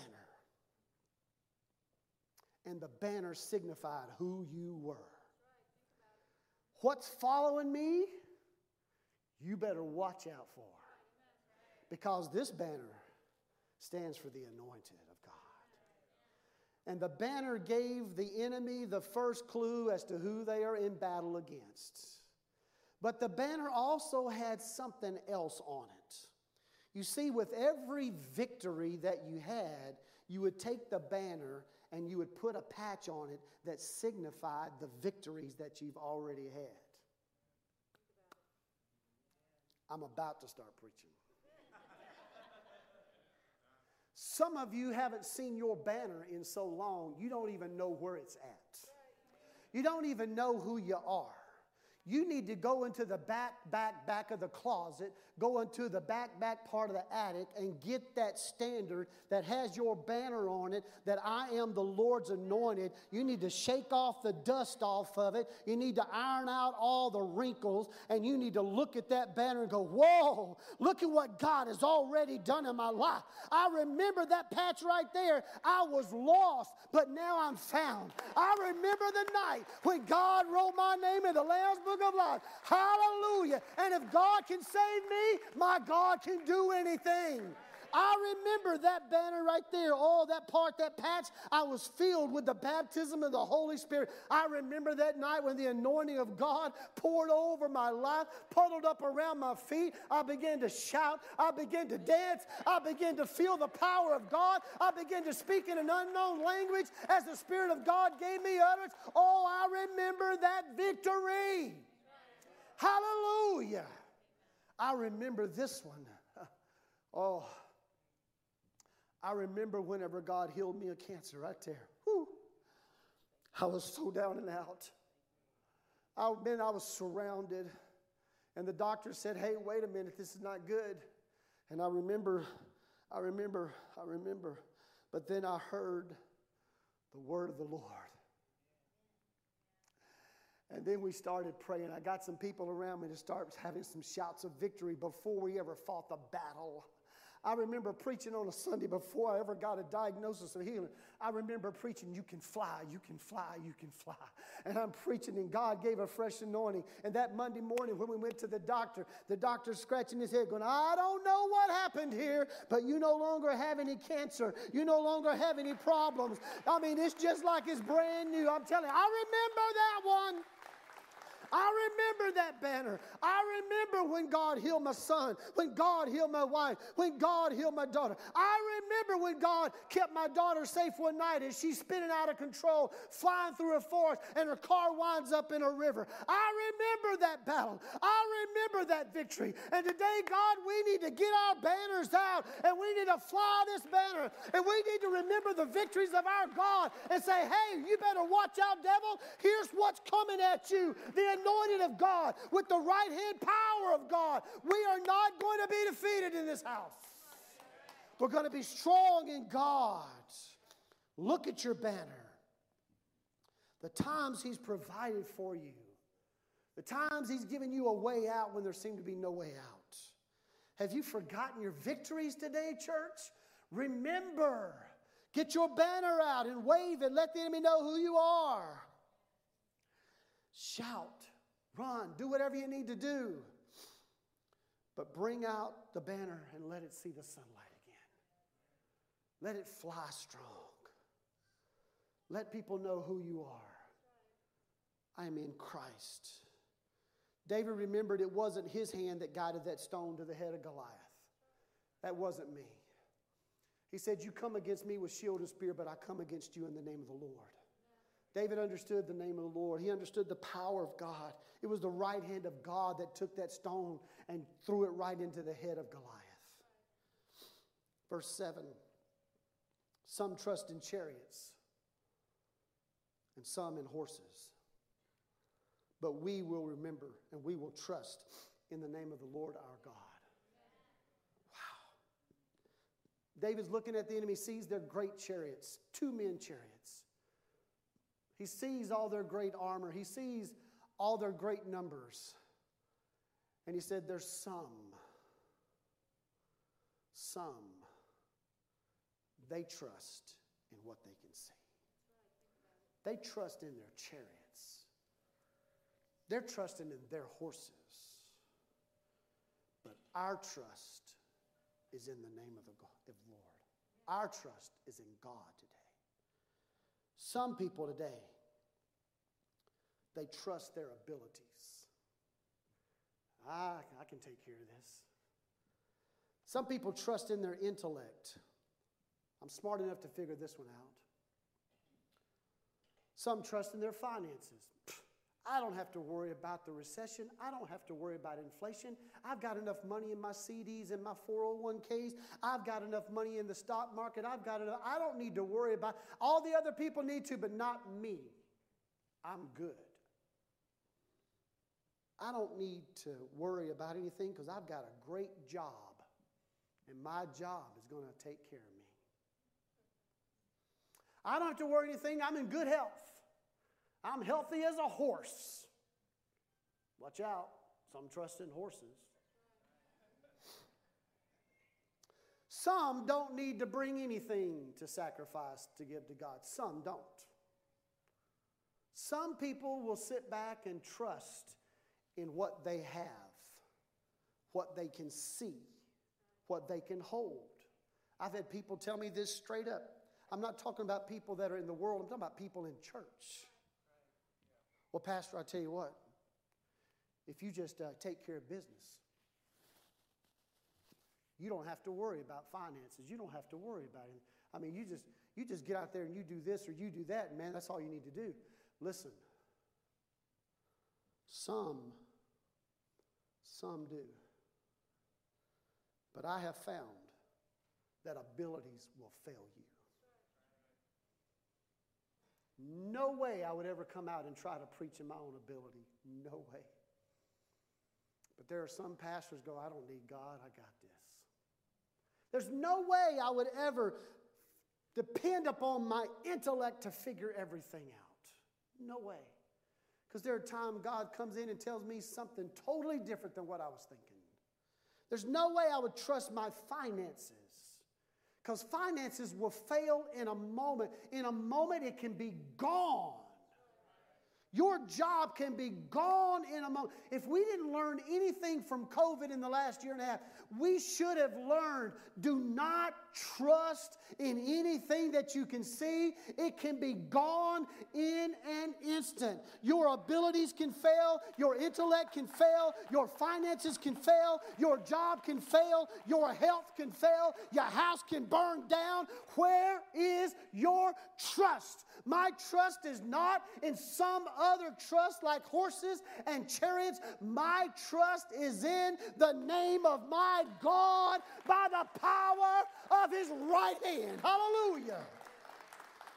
And the banner signified who you were. What's following me, you better watch out for. Because this banner stands for the anointed of God. And the banner gave the enemy the first clue as to who they are in battle against. But the banner also had something else on it. You see, with every victory that you had, you would take the banner and you would put a patch on it that signified the victories that you've already had. I'm about to start preaching. Some of you haven't seen your banner in so long, you don't even know where it's at. You don't even know who you are. You need to go into the back, back, back of the closet, go into the back, back part of the attic, and get that standard that has your banner on it that I am the Lord's anointed. You need to shake off the dust off of it. You need to iron out all the wrinkles, and you need to look at that banner and go, Whoa, look at what God has already done in my life. I remember that patch right there. I was lost, but now I'm found. I remember the night when God wrote my name in the Lamb's Book of life. Hallelujah. And if God can save me, my God can do anything. I remember that banner right there. Oh, that part, that patch, I was filled with the baptism of the Holy Spirit. I remember that night when the anointing of God poured over my life, puddled up around my feet. I began to shout. I began to dance. I began to feel the power of God. I began to speak in an unknown language as the Spirit of God gave me utterance. Oh, I remember that victory. Hallelujah. I remember this one. Oh, I remember whenever God healed me of cancer right there. Whew. I was so down and out. I, man, I was surrounded. And the doctor said, Hey, wait a minute, this is not good. And I remember, I remember, I remember. But then I heard the word of the Lord. And then we started praying. I got some people around me to start having some shouts of victory before we ever fought the battle. I remember preaching on a Sunday before I ever got a diagnosis of healing. I remember preaching, You can fly, you can fly, you can fly. And I'm preaching, and God gave a fresh anointing. And that Monday morning, when we went to the doctor, the doctor scratching his head, going, I don't know what happened here, but you no longer have any cancer. You no longer have any problems. I mean, it's just like it's brand new. I'm telling you, I remember that one. I remember that banner. I remember when God healed my son, when God healed my wife, when God healed my daughter. I remember when God kept my daughter safe one night as she's spinning out of control, flying through a forest, and her car winds up in a river. I remember that battle. I remember that victory. And today, God, we need to get our banners out and we need to fly this banner. And we need to remember the victories of our God and say, hey, you better watch out, devil. Here's what's coming at you. The anointing of God, with the right hand power of God. We are not going to be defeated in this house. We're going to be strong in God. Look at your banner. The times He's provided for you, the times He's given you a way out when there seemed to be no way out. Have you forgotten your victories today, church? Remember, get your banner out and wave it. Let the enemy know who you are. Shout Run, do whatever you need to do. But bring out the banner and let it see the sunlight again. Let it fly strong. Let people know who you are. I am in Christ. David remembered it wasn't his hand that guided that stone to the head of Goliath. That wasn't me. He said, You come against me with shield and spear, but I come against you in the name of the Lord. David understood the name of the Lord. He understood the power of God. It was the right hand of God that took that stone and threw it right into the head of Goliath. Verse 7 Some trust in chariots, and some in horses. But we will remember and we will trust in the name of the Lord our God. Wow. David's looking at the enemy, sees their great chariots, two men chariots. He sees all their great armor, he sees all their great numbers. And he said, There's some, some, they trust in what they can see. They trust in their chariots, they're trusting in their horses. But our trust is in the name of the Lord. Our trust is in God today. Some people today, they trust their abilities. I, I can take care of this. Some people trust in their intellect. I'm smart enough to figure this one out. Some trust in their finances. I don't have to worry about the recession. I don't have to worry about inflation. I've got enough money in my CDs and my 401ks. I've got enough money in the stock market. I've got enough. I don't need to worry about all the other people need to, but not me. I'm good. I don't need to worry about anything because I've got a great job, and my job is going to take care of me. I don't have to worry anything. I'm in good health. I'm healthy as a horse. Watch out, some trust in horses. Some don't need to bring anything to sacrifice to give to God. Some don't. Some people will sit back and trust in what they have, what they can see, what they can hold. I've had people tell me this straight up. I'm not talking about people that are in the world, I'm talking about people in church. Well, Pastor, I tell you what, if you just uh, take care of business, you don't have to worry about finances. You don't have to worry about it. I mean, you just you just get out there and you do this or you do that, man, that's all you need to do. Listen. Some some do. But I have found that abilities will fail you. No way I would ever come out and try to preach in my own ability. No way. But there are some pastors go, I don't need God, I got this. There's no way I would ever depend upon my intellect to figure everything out. No way. Because there are times God comes in and tells me something totally different than what I was thinking. There's no way I would trust my finances. Because finances will fail in a moment. In a moment, it can be gone. Your job can be gone in a moment. If we didn't learn anything from COVID in the last year and a half, we should have learned do not trust in anything that you can see. It can be gone in an instant. Your abilities can fail, your intellect can fail, your finances can fail, your job can fail, your health can fail, your house can burn down. Where is your trust? My trust is not in some other trust like horses and chariots. My trust is in the name of my God by the power of his right hand. Hallelujah.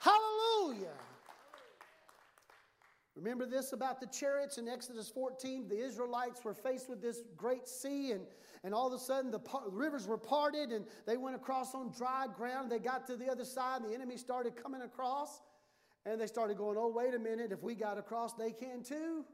Hallelujah. Remember this about the chariots in Exodus 14? The Israelites were faced with this great sea, and, and all of a sudden the par- rivers were parted, and they went across on dry ground. They got to the other side, and the enemy started coming across. And they started going, oh, wait a minute, if we got across, they can too.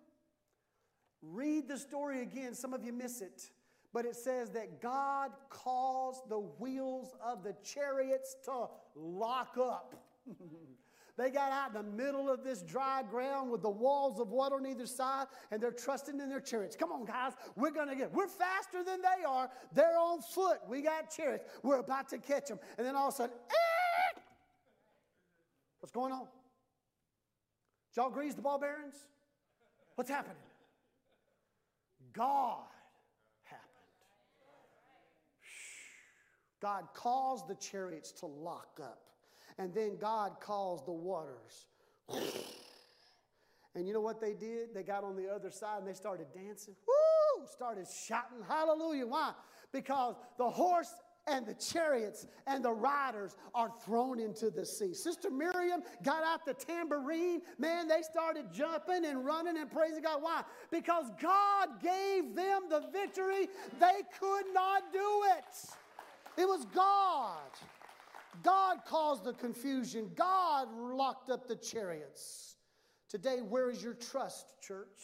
Read the story again. Some of you miss it. But it says that God caused the wheels of the chariots to lock up. they got out in the middle of this dry ground with the walls of water on either side, and they're trusting in their chariots. Come on, guys, we're to get, we're faster than they are. They're on foot. We got chariots. We're about to catch them. And then all of a sudden, eh! what's going on? y'all grease the ball bearings? What's happening? God happened. God caused the chariots to lock up. And then God caused the waters. And you know what they did? They got on the other side and they started dancing. Woo! Started shouting hallelujah. Why? Because the horse and the chariots and the riders are thrown into the sea. Sister Miriam got out the tambourine. Man, they started jumping and running and praising God. Why? Because God gave them the victory. They could not do it. It was God. God caused the confusion. God locked up the chariots. Today, where is your trust, church?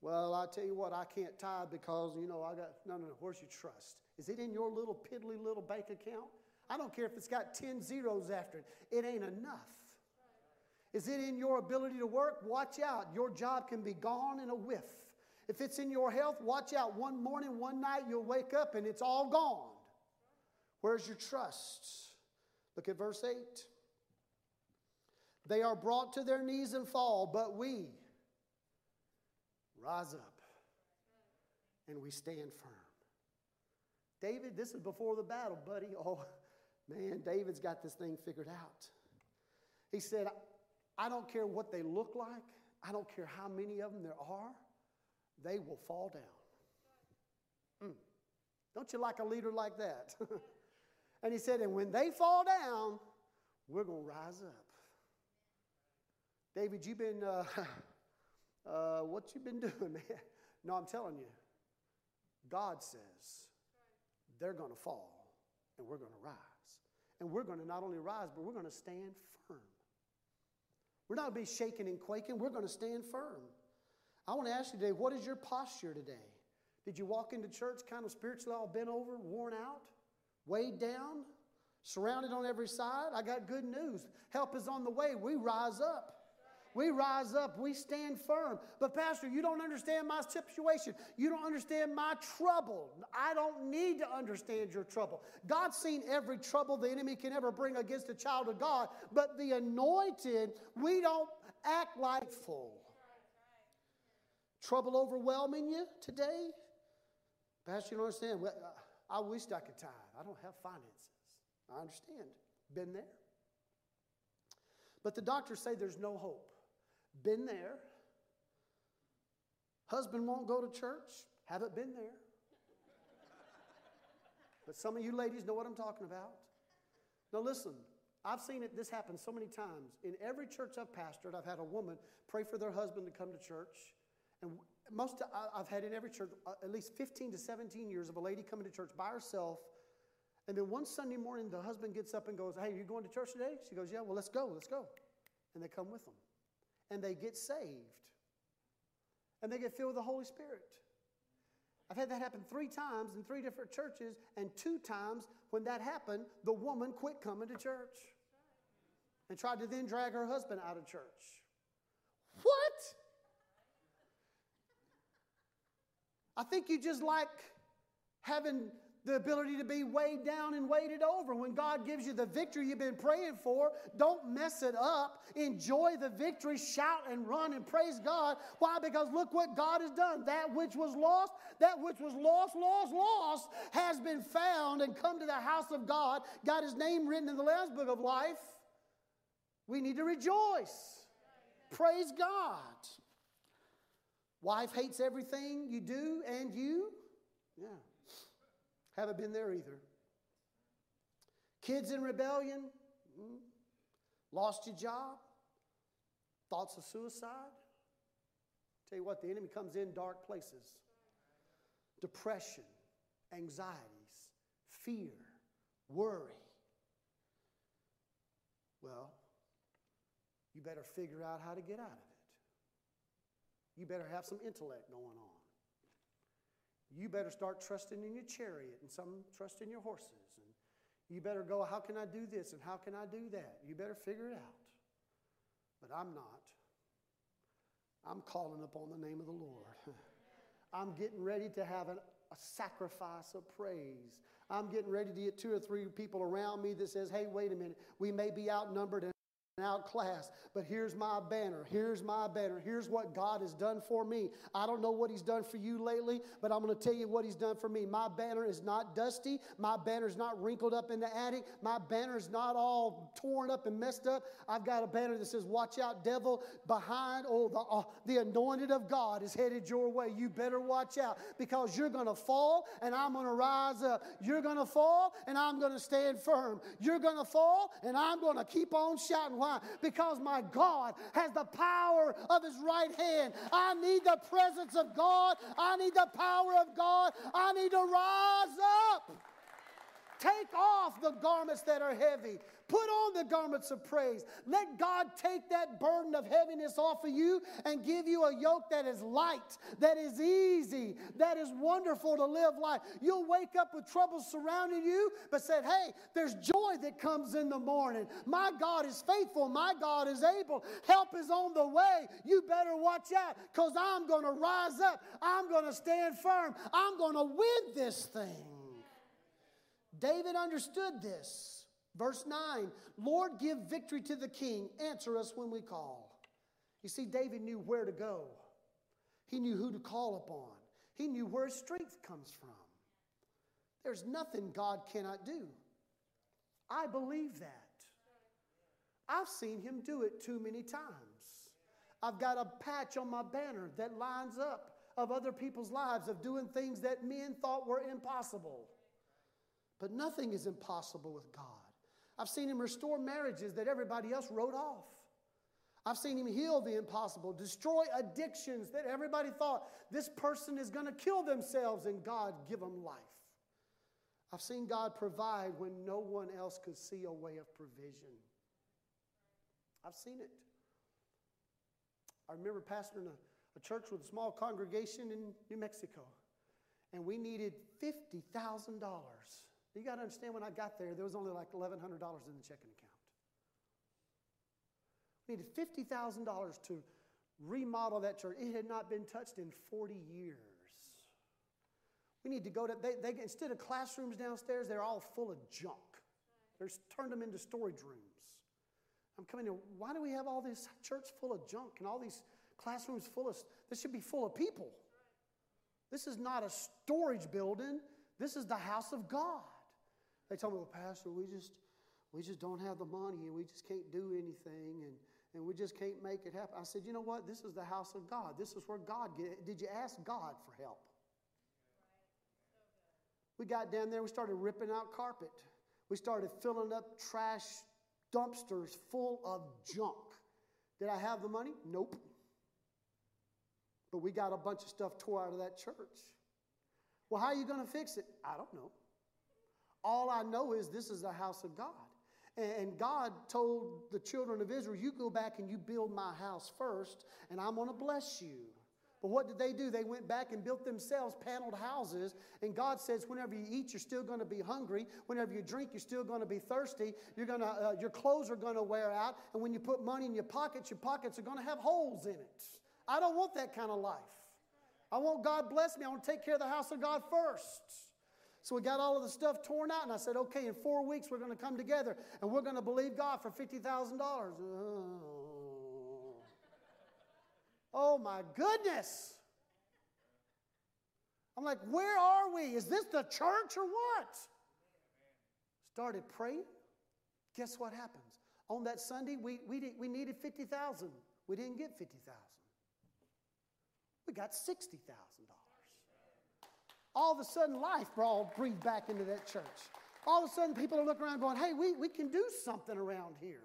Well, I tell you what, I can't tithe because, you know, I got, no, no, no, where's your trust? Is it in your little piddly little bank account? I don't care if it's got 10 zeros after it, it ain't enough. Is it in your ability to work? Watch out. Your job can be gone in a whiff. If it's in your health, watch out. One morning, one night, you'll wake up and it's all gone. Where's your trust? Look at verse 8. They are brought to their knees and fall, but we rise up and we stand firm. David, this is before the battle, buddy. Oh, man, David's got this thing figured out. He said, I don't care what they look like, I don't care how many of them there are, they will fall down. Mm. Don't you like a leader like that? and he said, and when they fall down, we're going to rise up. David, you've been, uh, uh, what you been doing, man? No, I'm telling you, God says, they're going to fall and we're going to rise. And we're going to not only rise, but we're going to stand firm. We're not going to be shaking and quaking, we're going to stand firm. I want to ask you today, what is your posture today? Did you walk into church kind of spiritually all bent over, worn out, weighed down, surrounded on every side? I got good news. Help is on the way. We rise up. We rise up, we stand firm. But, Pastor, you don't understand my situation. You don't understand my trouble. I don't need to understand your trouble. God's seen every trouble the enemy can ever bring against a child of God, but the anointed, we don't act like full. Trouble overwhelming you today? Pastor, you don't understand. I wished I could tithe. I don't have finances. I understand. Been there. But the doctors say there's no hope. Been there. Husband won't go to church. Haven't been there. But some of you ladies know what I'm talking about. Now, listen, I've seen it, this happen so many times. In every church I've pastored, I've had a woman pray for their husband to come to church. And most, I've had in every church uh, at least 15 to 17 years of a lady coming to church by herself. And then one Sunday morning, the husband gets up and goes, Hey, you going to church today? She goes, Yeah, well, let's go, let's go. And they come with them. And they get saved. And they get filled with the Holy Spirit. I've had that happen three times in three different churches, and two times when that happened, the woman quit coming to church and tried to then drag her husband out of church. What? I think you just like having the ability to be weighed down and weighted over. When God gives you the victory you've been praying for, don't mess it up. Enjoy the victory, shout and run and praise God. Why? Because look what God has done. That which was lost, that which was lost, lost, lost, has been found and come to the house of God, got his name written in the Lamb's Book of Life. We need to rejoice. Praise God. Wife hates everything you do and you? Yeah. Haven't been there either. Kids in rebellion? Mm. Lost your job? Thoughts of suicide? Tell you what, the enemy comes in dark places. Depression, anxieties, fear, worry. Well, you better figure out how to get out of it. You better have some intellect going on. You better start trusting in your chariot and some trust in your horses. And you better go, how can I do this and how can I do that? You better figure it out. But I'm not. I'm calling upon the name of the Lord. I'm getting ready to have an, a sacrifice of praise. I'm getting ready to get two or three people around me that says, hey, wait a minute, we may be outnumbered and outclassed. But here's my banner. Here's my banner. Here's what God has done for me. I don't know what He's done for you lately, but I'm going to tell you what He's done for me. My banner is not dusty. My banner is not wrinkled up in the attic. My banner is not all torn up and messed up. I've got a banner that says, Watch out, devil, behind. Oh, the, uh, the anointed of God is headed your way. You better watch out because you're going to fall and I'm going to rise up. You're going to fall and I'm going to stand firm. You're going to fall and I'm going to keep on shouting. Why? Because my God has the power of his right hand. I need the presence of God. I need the power of God. I need to rise up. Take off the garments that are heavy. Put on the garments of praise. Let God take that burden of heaviness off of you and give you a yoke that is light, that is easy, that is wonderful to live life. You'll wake up with troubles surrounding you, but said, Hey, there's joy that comes in the morning. My God is faithful. My God is able. Help is on the way. You better watch out because I'm going to rise up. I'm going to stand firm. I'm going to win this thing. David understood this. Verse 9 Lord, give victory to the king. Answer us when we call. You see, David knew where to go, he knew who to call upon, he knew where his strength comes from. There's nothing God cannot do. I believe that. I've seen him do it too many times. I've got a patch on my banner that lines up of other people's lives of doing things that men thought were impossible. But nothing is impossible with God. I've seen him restore marriages that everybody else wrote off. I've seen him heal the impossible, destroy addictions that everybody thought this person is going to kill themselves, and God give them life. I've seen God provide when no one else could see a way of provision. I've seen it. I remember pastoring a, a church with a small congregation in New Mexico, and we needed $50,000 you got to understand when I got there, there was only like $1,100 in the checking account. We needed $50,000 to remodel that church. It had not been touched in 40 years. We need to go to, they, they, instead of classrooms downstairs, they're all full of junk. They're turned them into storage rooms. I'm coming in, why do we have all this church full of junk and all these classrooms full of, this should be full of people. This is not a storage building. This is the house of God. They told me, well, Pastor, we just, we just don't have the money and we just can't do anything and, and we just can't make it happen. I said, you know what? This is the house of God. This is where God get, did you ask God for help? We got down there, we started ripping out carpet. We started filling up trash dumpsters full of junk. Did I have the money? Nope. But we got a bunch of stuff tore out of that church. Well, how are you going to fix it? I don't know. All I know is this is the house of God. And God told the children of Israel, You go back and you build my house first, and I'm going to bless you. But what did they do? They went back and built themselves paneled houses. And God says, whenever you eat, you're still going to be hungry. Whenever you drink, you're still going to be thirsty. You're to, uh, your clothes are going to wear out. And when you put money in your pockets, your pockets are going to have holes in it. I don't want that kind of life. I want God bless me. I want to take care of the house of God first. So we got all of the stuff torn out, and I said, okay, in four weeks we're going to come together and we're going to believe God for $50,000. Oh. Uh. oh my goodness. I'm like, where are we? Is this the church or what? Started praying. Guess what happens? On that Sunday, we, we, did, we needed 50,000. We didn't get 50,000. We got $60,000. All of a sudden, life all breathed back into that church. All of a sudden, people are looking around going, hey, we, we can do something around here.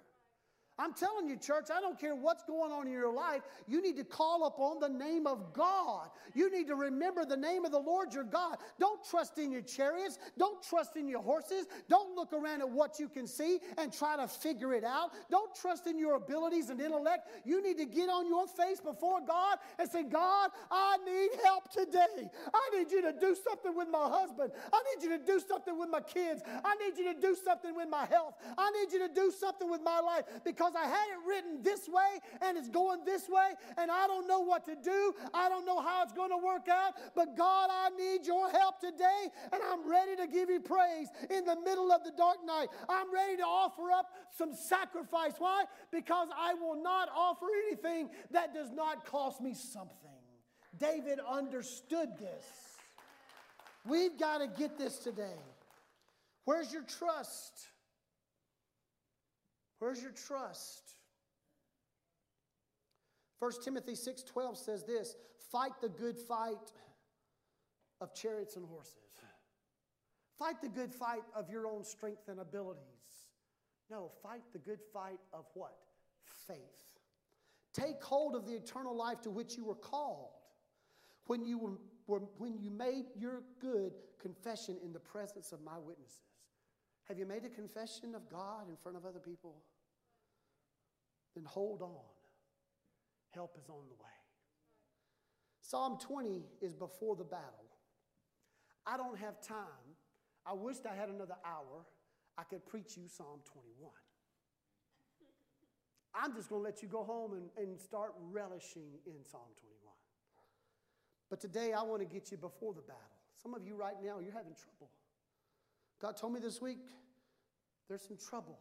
I'm telling you, church, I don't care what's going on in your life. You need to call upon the name of God. You need to remember the name of the Lord your God. Don't trust in your chariots. Don't trust in your horses. Don't look around at what you can see and try to figure it out. Don't trust in your abilities and intellect. You need to get on your face before God and say, God, I need help today. I need you to do something with my husband. I need you to do something with my kids. I need you to do something with my health. I need you to do something with my life because because I had it written this way and it's going this way and I don't know what to do. I don't know how it's going to work out. But God, I need your help today and I'm ready to give you praise in the middle of the dark night. I'm ready to offer up some sacrifice. Why? Because I will not offer anything that does not cost me something. David understood this. We've got to get this today. Where's your trust? Where's your trust? 1 Timothy 6:12 says this, fight the good fight of chariots and horses. Fight the good fight of your own strength and abilities. No, fight the good fight of what? Faith. Take hold of the eternal life to which you were called when you, were, when you made your good confession in the presence of my witnesses. Have you made a confession of God in front of other people? Then hold on. Help is on the way. Psalm 20 is before the battle. I don't have time. I wished I had another hour. I could preach you Psalm 21. I'm just going to let you go home and, and start relishing in Psalm 21. But today I want to get you before the battle. Some of you right now, you're having trouble. God told me this week there's some trouble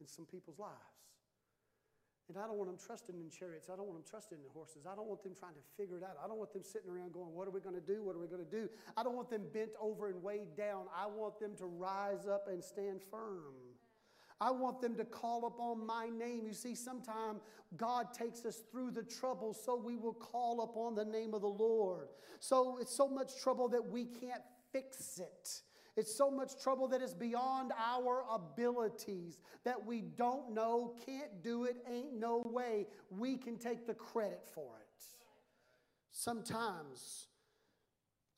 in some people's lives. And I don't want them trusting in chariots. I don't want them trusting in horses. I don't want them trying to figure it out. I don't want them sitting around going, What are we going to do? What are we going to do? I don't want them bent over and weighed down. I want them to rise up and stand firm. I want them to call upon my name. You see, sometimes God takes us through the trouble so we will call upon the name of the Lord. So it's so much trouble that we can't fix it. It's so much trouble that is beyond our abilities that we don't know, can't do it, ain't no way we can take the credit for it. Sometimes,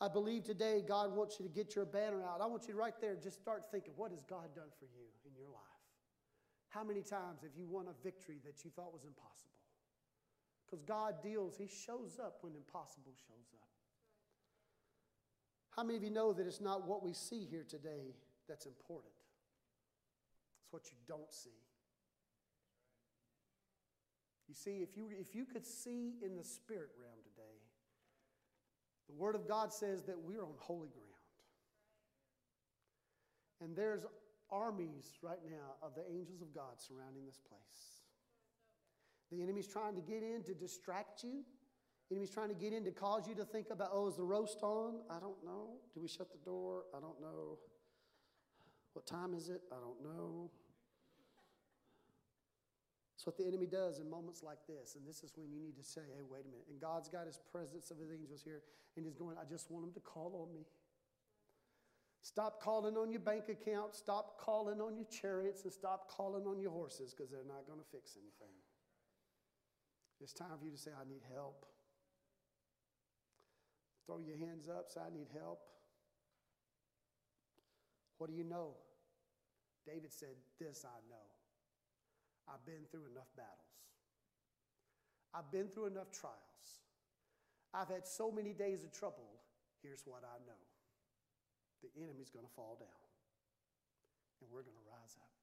I believe today God wants you to get your banner out. I want you to right there just start thinking, what has God done for you in your life? How many times have you won a victory that you thought was impossible? Because God deals, He shows up when impossible shows up. How many of you know that it's not what we see here today that's important? It's what you don't see. You see, if you, if you could see in the spirit realm today, the Word of God says that we're on holy ground. And there's armies right now of the angels of God surrounding this place. The enemy's trying to get in to distract you. Enemy's trying to get in to cause you to think about, oh, is the roast on? I don't know. Do we shut the door? I don't know. What time is it? I don't know. That's what the enemy does in moments like this. And this is when you need to say, hey, wait a minute. And God's got his presence of his angels here, and he's going, I just want them to call on me. Stop calling on your bank account, stop calling on your chariots, and stop calling on your horses because they're not going to fix anything. It's time for you to say, I need help. Throw your hands up, say, I need help. What do you know? David said, This I know. I've been through enough battles. I've been through enough trials. I've had so many days of trouble. Here's what I know the enemy's going to fall down, and we're going to rise up,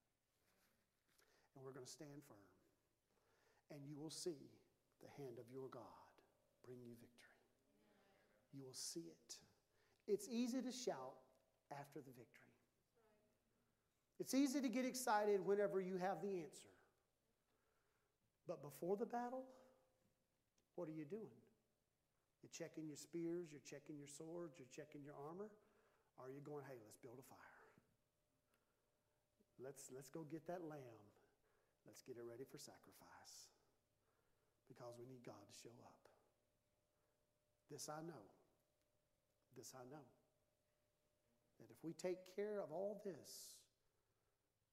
and we're going to stand firm, and you will see the hand of your God bring you victory. You will see it. It's easy to shout after the victory. It's easy to get excited whenever you have the answer. But before the battle, what are you doing? You're checking your spears, you're checking your swords, you're checking your armor. Or are you going, hey, let's build a fire? Let's, let's go get that lamb. Let's get it ready for sacrifice. Because we need God to show up. This I know. This I know. That if we take care of all this,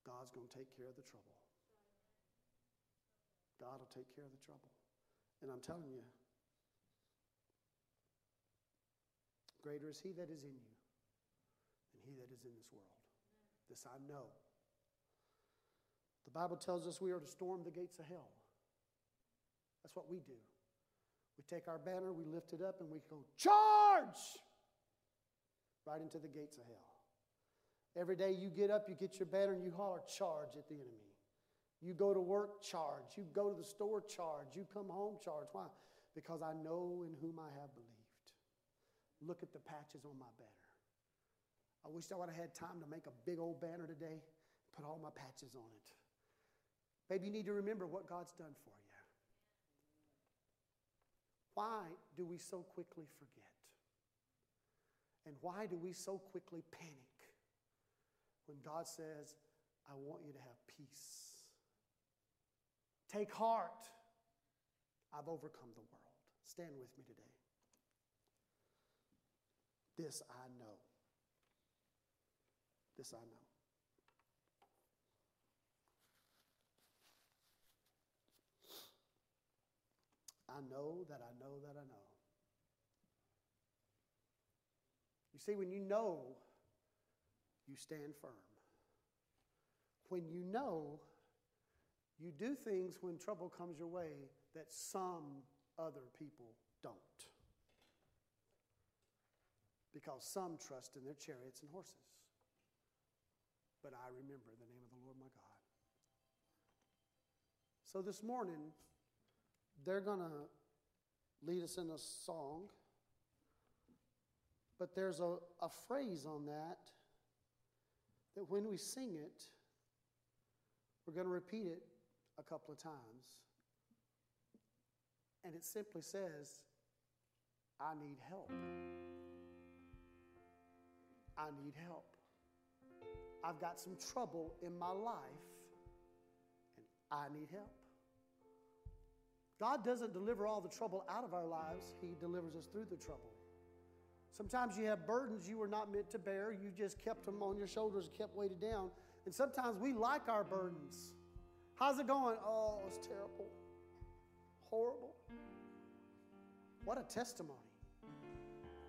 God's going to take care of the trouble. God will take care of the trouble. And I'm telling you, greater is He that is in you than He that is in this world. This I know. The Bible tells us we are to storm the gates of hell. That's what we do. We take our banner, we lift it up, and we go, charge! Right into the gates of hell. Every day you get up, you get your banner, and you holler, charge at the enemy. You go to work, charge. You go to the store, charge. You come home, charge. Why? Because I know in whom I have believed. Look at the patches on my banner. I wish I would have had time to make a big old banner today, put all my patches on it. Maybe you need to remember what God's done for you. Why do we so quickly forget? And why do we so quickly panic when God says, I want you to have peace? Take heart. I've overcome the world. Stand with me today. This I know. This I know. I know that I know that I know. You see, when you know, you stand firm. When you know, you do things when trouble comes your way that some other people don't. Because some trust in their chariots and horses. But I remember the name of the Lord my God. So this morning, they're going to lead us in a song. But there's a, a phrase on that that when we sing it, we're going to repeat it a couple of times. And it simply says, I need help. I need help. I've got some trouble in my life, and I need help. God doesn't deliver all the trouble out of our lives, He delivers us through the trouble. Sometimes you have burdens you were not meant to bear, you just kept them on your shoulders kept weighted down. And sometimes we like our burdens. How's it going? Oh, it's terrible. Horrible. What a testimony.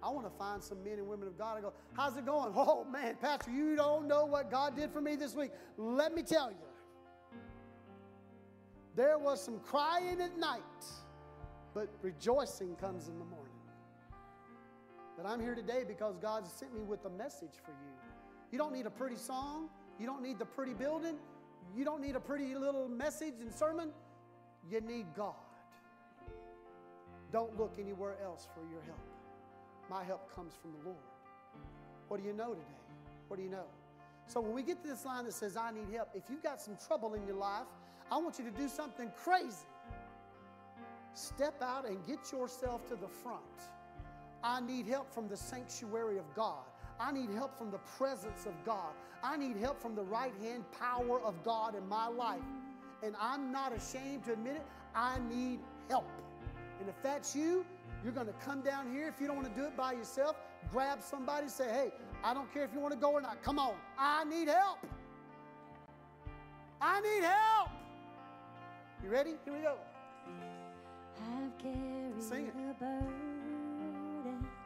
I want to find some men and women of God and go, How's it going? Oh, man, Pastor, you don't know what God did for me this week. Let me tell you. There was some crying at night, but rejoicing comes in the morning. But I'm here today because God sent me with a message for you. You don't need a pretty song, you don't need the pretty building, you don't need a pretty little message and sermon. You need God. Don't look anywhere else for your help. My help comes from the Lord. What do you know today? What do you know? So when we get to this line that says, I need help, if you've got some trouble in your life, I want you to do something crazy. Step out and get yourself to the front. I need help from the sanctuary of God. I need help from the presence of God. I need help from the right hand power of God in my life. And I'm not ashamed to admit it. I need help. And if that's you, you're going to come down here. If you don't want to do it by yourself, grab somebody, say, hey, I don't care if you want to go or not. Come on. I need help. I need help. You ready? Here we go. Sing it.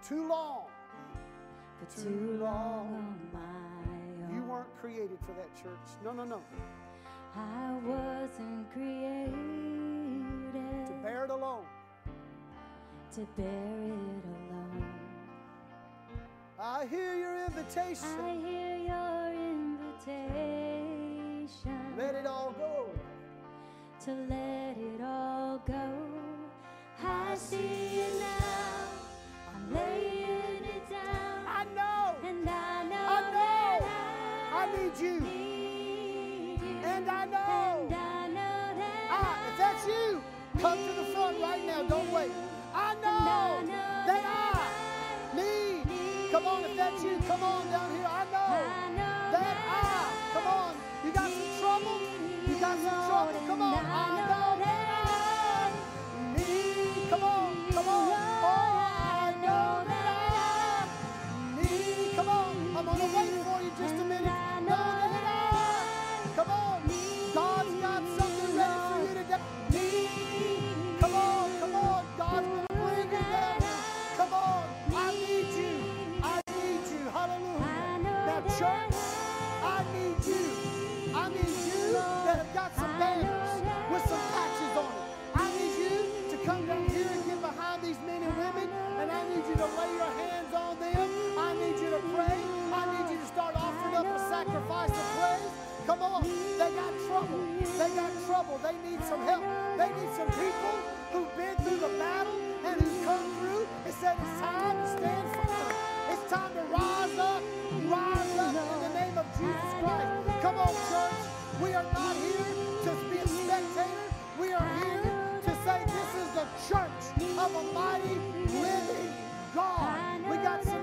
Too long. for Too too long long. my. You weren't created for that church. No, no, no. I wasn't created To bear it alone. to bear it alone. I hear your invitation. I hear your invitation Let it all go. to let it all go. I see it now. Come on. They got trouble. They got trouble. They need some help. They need some people who've been through the battle and who've come through and said it's time to stand firm. It's time to rise up. Rise up in the name of Jesus Christ. Come on, church. We are not here to be a spectator. We are here to say this is the church of a mighty living God. We got some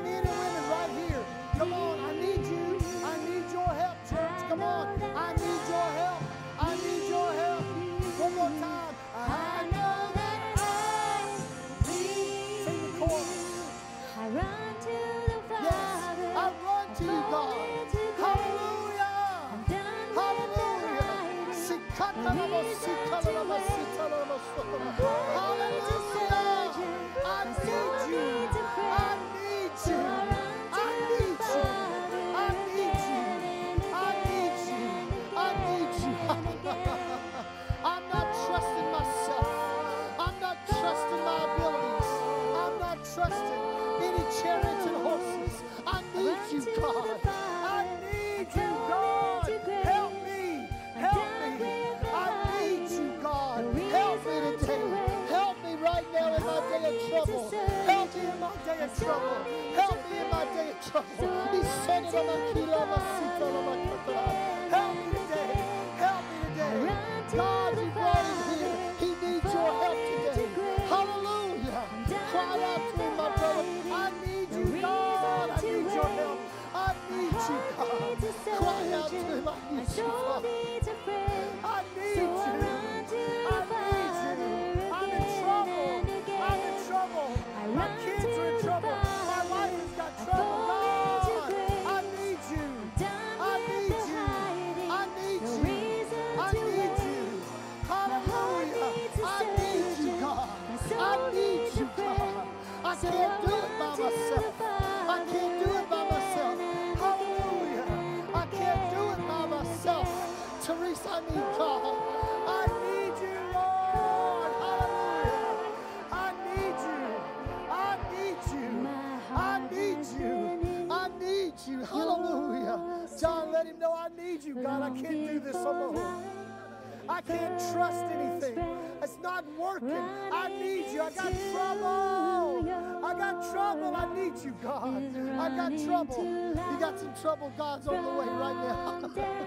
I can't trust anything. It's not working. I need you. I got trouble. I got trouble. I need you, God. I got trouble. You got some trouble. God's on the way right now.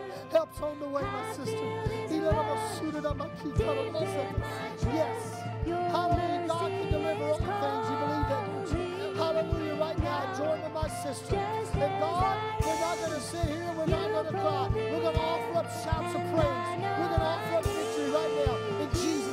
Help's on the way, my sister. Yes. Hallelujah. God can deliver all things. You believe that? Hallelujah. Right now, join with my sister. And God, sit here. We're not going to cry. We're going to offer up shouts of praise. We're going to offer up victory right now in Jesus'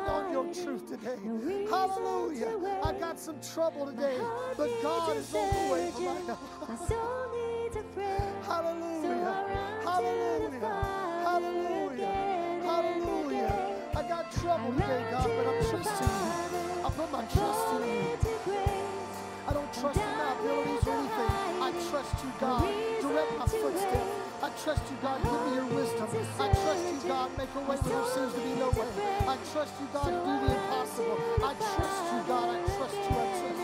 stand on your truth today. Hallelujah. I got some trouble today, but God is on the way for my help. My soul needs a friend. Hallelujah. Hallelujah. Hallelujah. Hallelujah. I got trouble today, God, but I'm trusting you. I put my trust in you. I don't trust in my abilities or anything. I trust you, God. Direct my footsteps. I trust you, God. Give me your wisdom. I trust you, God. Make a way where there seems to be no way. I trust you, God, do the impossible. I trust you, God. I trust you. I trust you.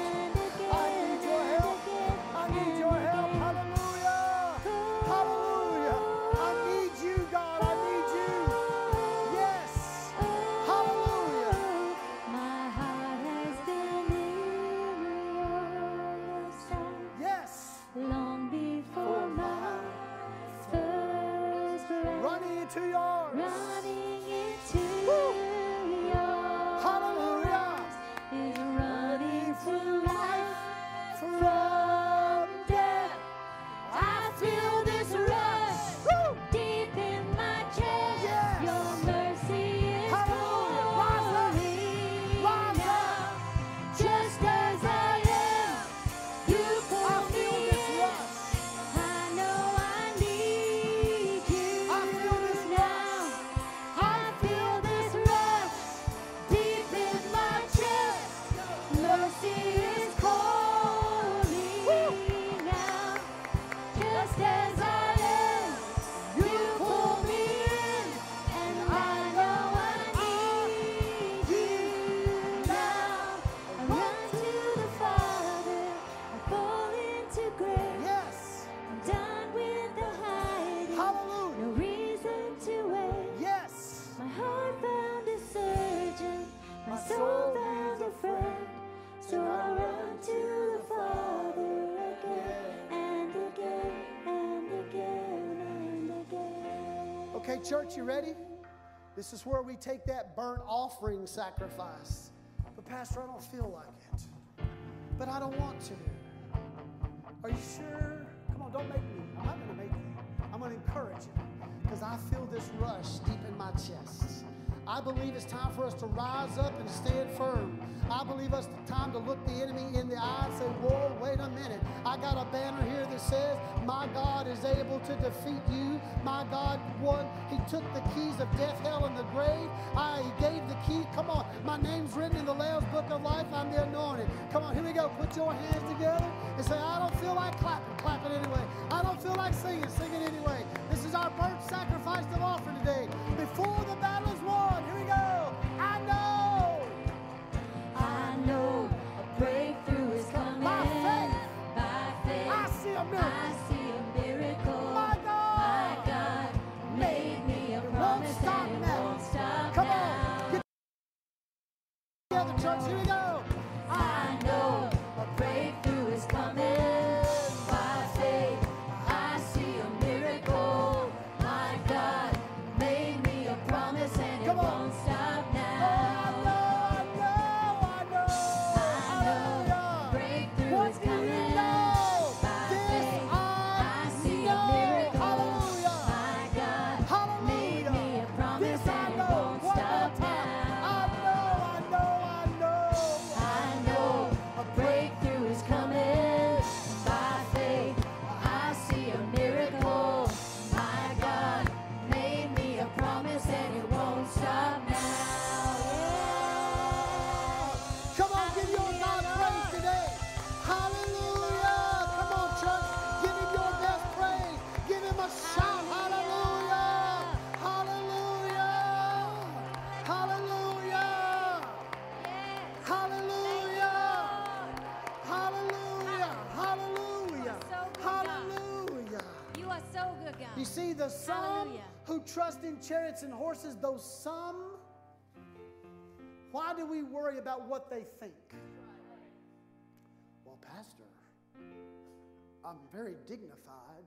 You ready? This is where we take that burnt offering sacrifice. But, Pastor, I don't feel like it. But I don't want to. Are you sure? Come on, don't make me. I'm not going to make you. I'm going to encourage you because I feel this rush deep in my chest. I believe it's time for us to rise up and stand firm. I believe it's time to look the enemy in the eye and say, Whoa, wait a minute. I got a banner here that says, My God is able to defeat you. My God won. He took the keys of death, hell, and the grave. I he gave the key. Come on. My name's written in the Lamb's book of life. I'm the anointed. Come on, here we go. Put your hands together and say, I don't feel like clapping. Clap it anyway. I don't feel like singing. Sing it anyway. This is our burnt sacrifice of offering today. Before the battle is won. Here You some Hallelujah. who trust in chariots and horses, those some, why do we worry about what they think? Well, Pastor, I'm very dignified.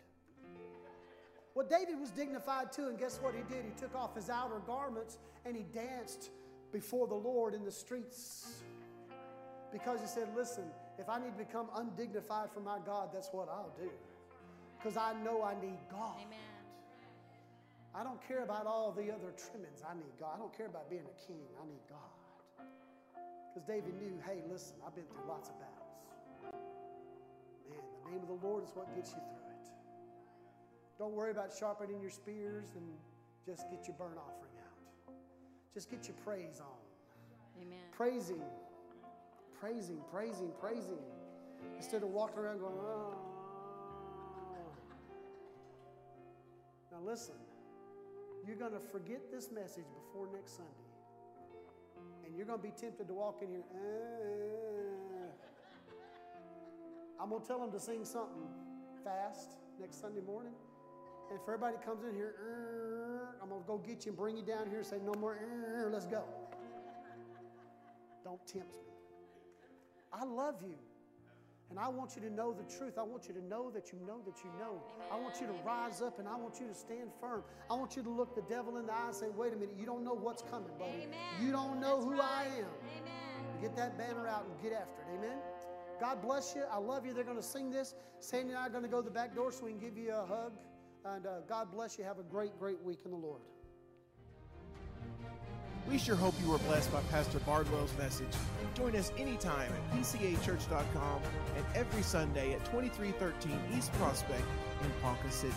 Well, David was dignified too, and guess what he did? He took off his outer garments and he danced before the Lord in the streets. Because he said, Listen, if I need to become undignified for my God, that's what I'll do. Because I know I need God. Amen. I don't care about all the other trimmings. I need God. I don't care about being a king. I need God. Because David knew, hey, listen, I've been through lots of battles. Man, the name of the Lord is what gets you through it. Don't worry about sharpening your spears and just get your burnt offering out. Just get your praise on. Amen. Praising, praising, praising, praising. Instead of walking around going, oh. Now listen, you're going to forget this message before next Sunday. And you're going to be tempted to walk in here. "Uh." I'm going to tell them to sing something fast next Sunday morning. And if everybody comes in here, "Uh," I'm going to go get you and bring you down here and say, no more, "Uh," let's go. Don't tempt me. I love you. And I want you to know the truth. I want you to know that you know that you know. I want you to rise up and I want you to stand firm. I want you to look the devil in the eye and say, wait a minute, you don't know what's coming, buddy. Amen. You don't know That's who I am. Amen. Get that banner out and get after it. Amen. God bless you. I love you. They're going to sing this. Sandy and I are going to go to the back door so we can give you a hug. And uh, God bless you. Have a great, great week in the Lord. We sure hope you were blessed by Pastor Bardwell's message. Join us anytime at pcachurch.com and every Sunday at 2313 East Prospect in Ponca City.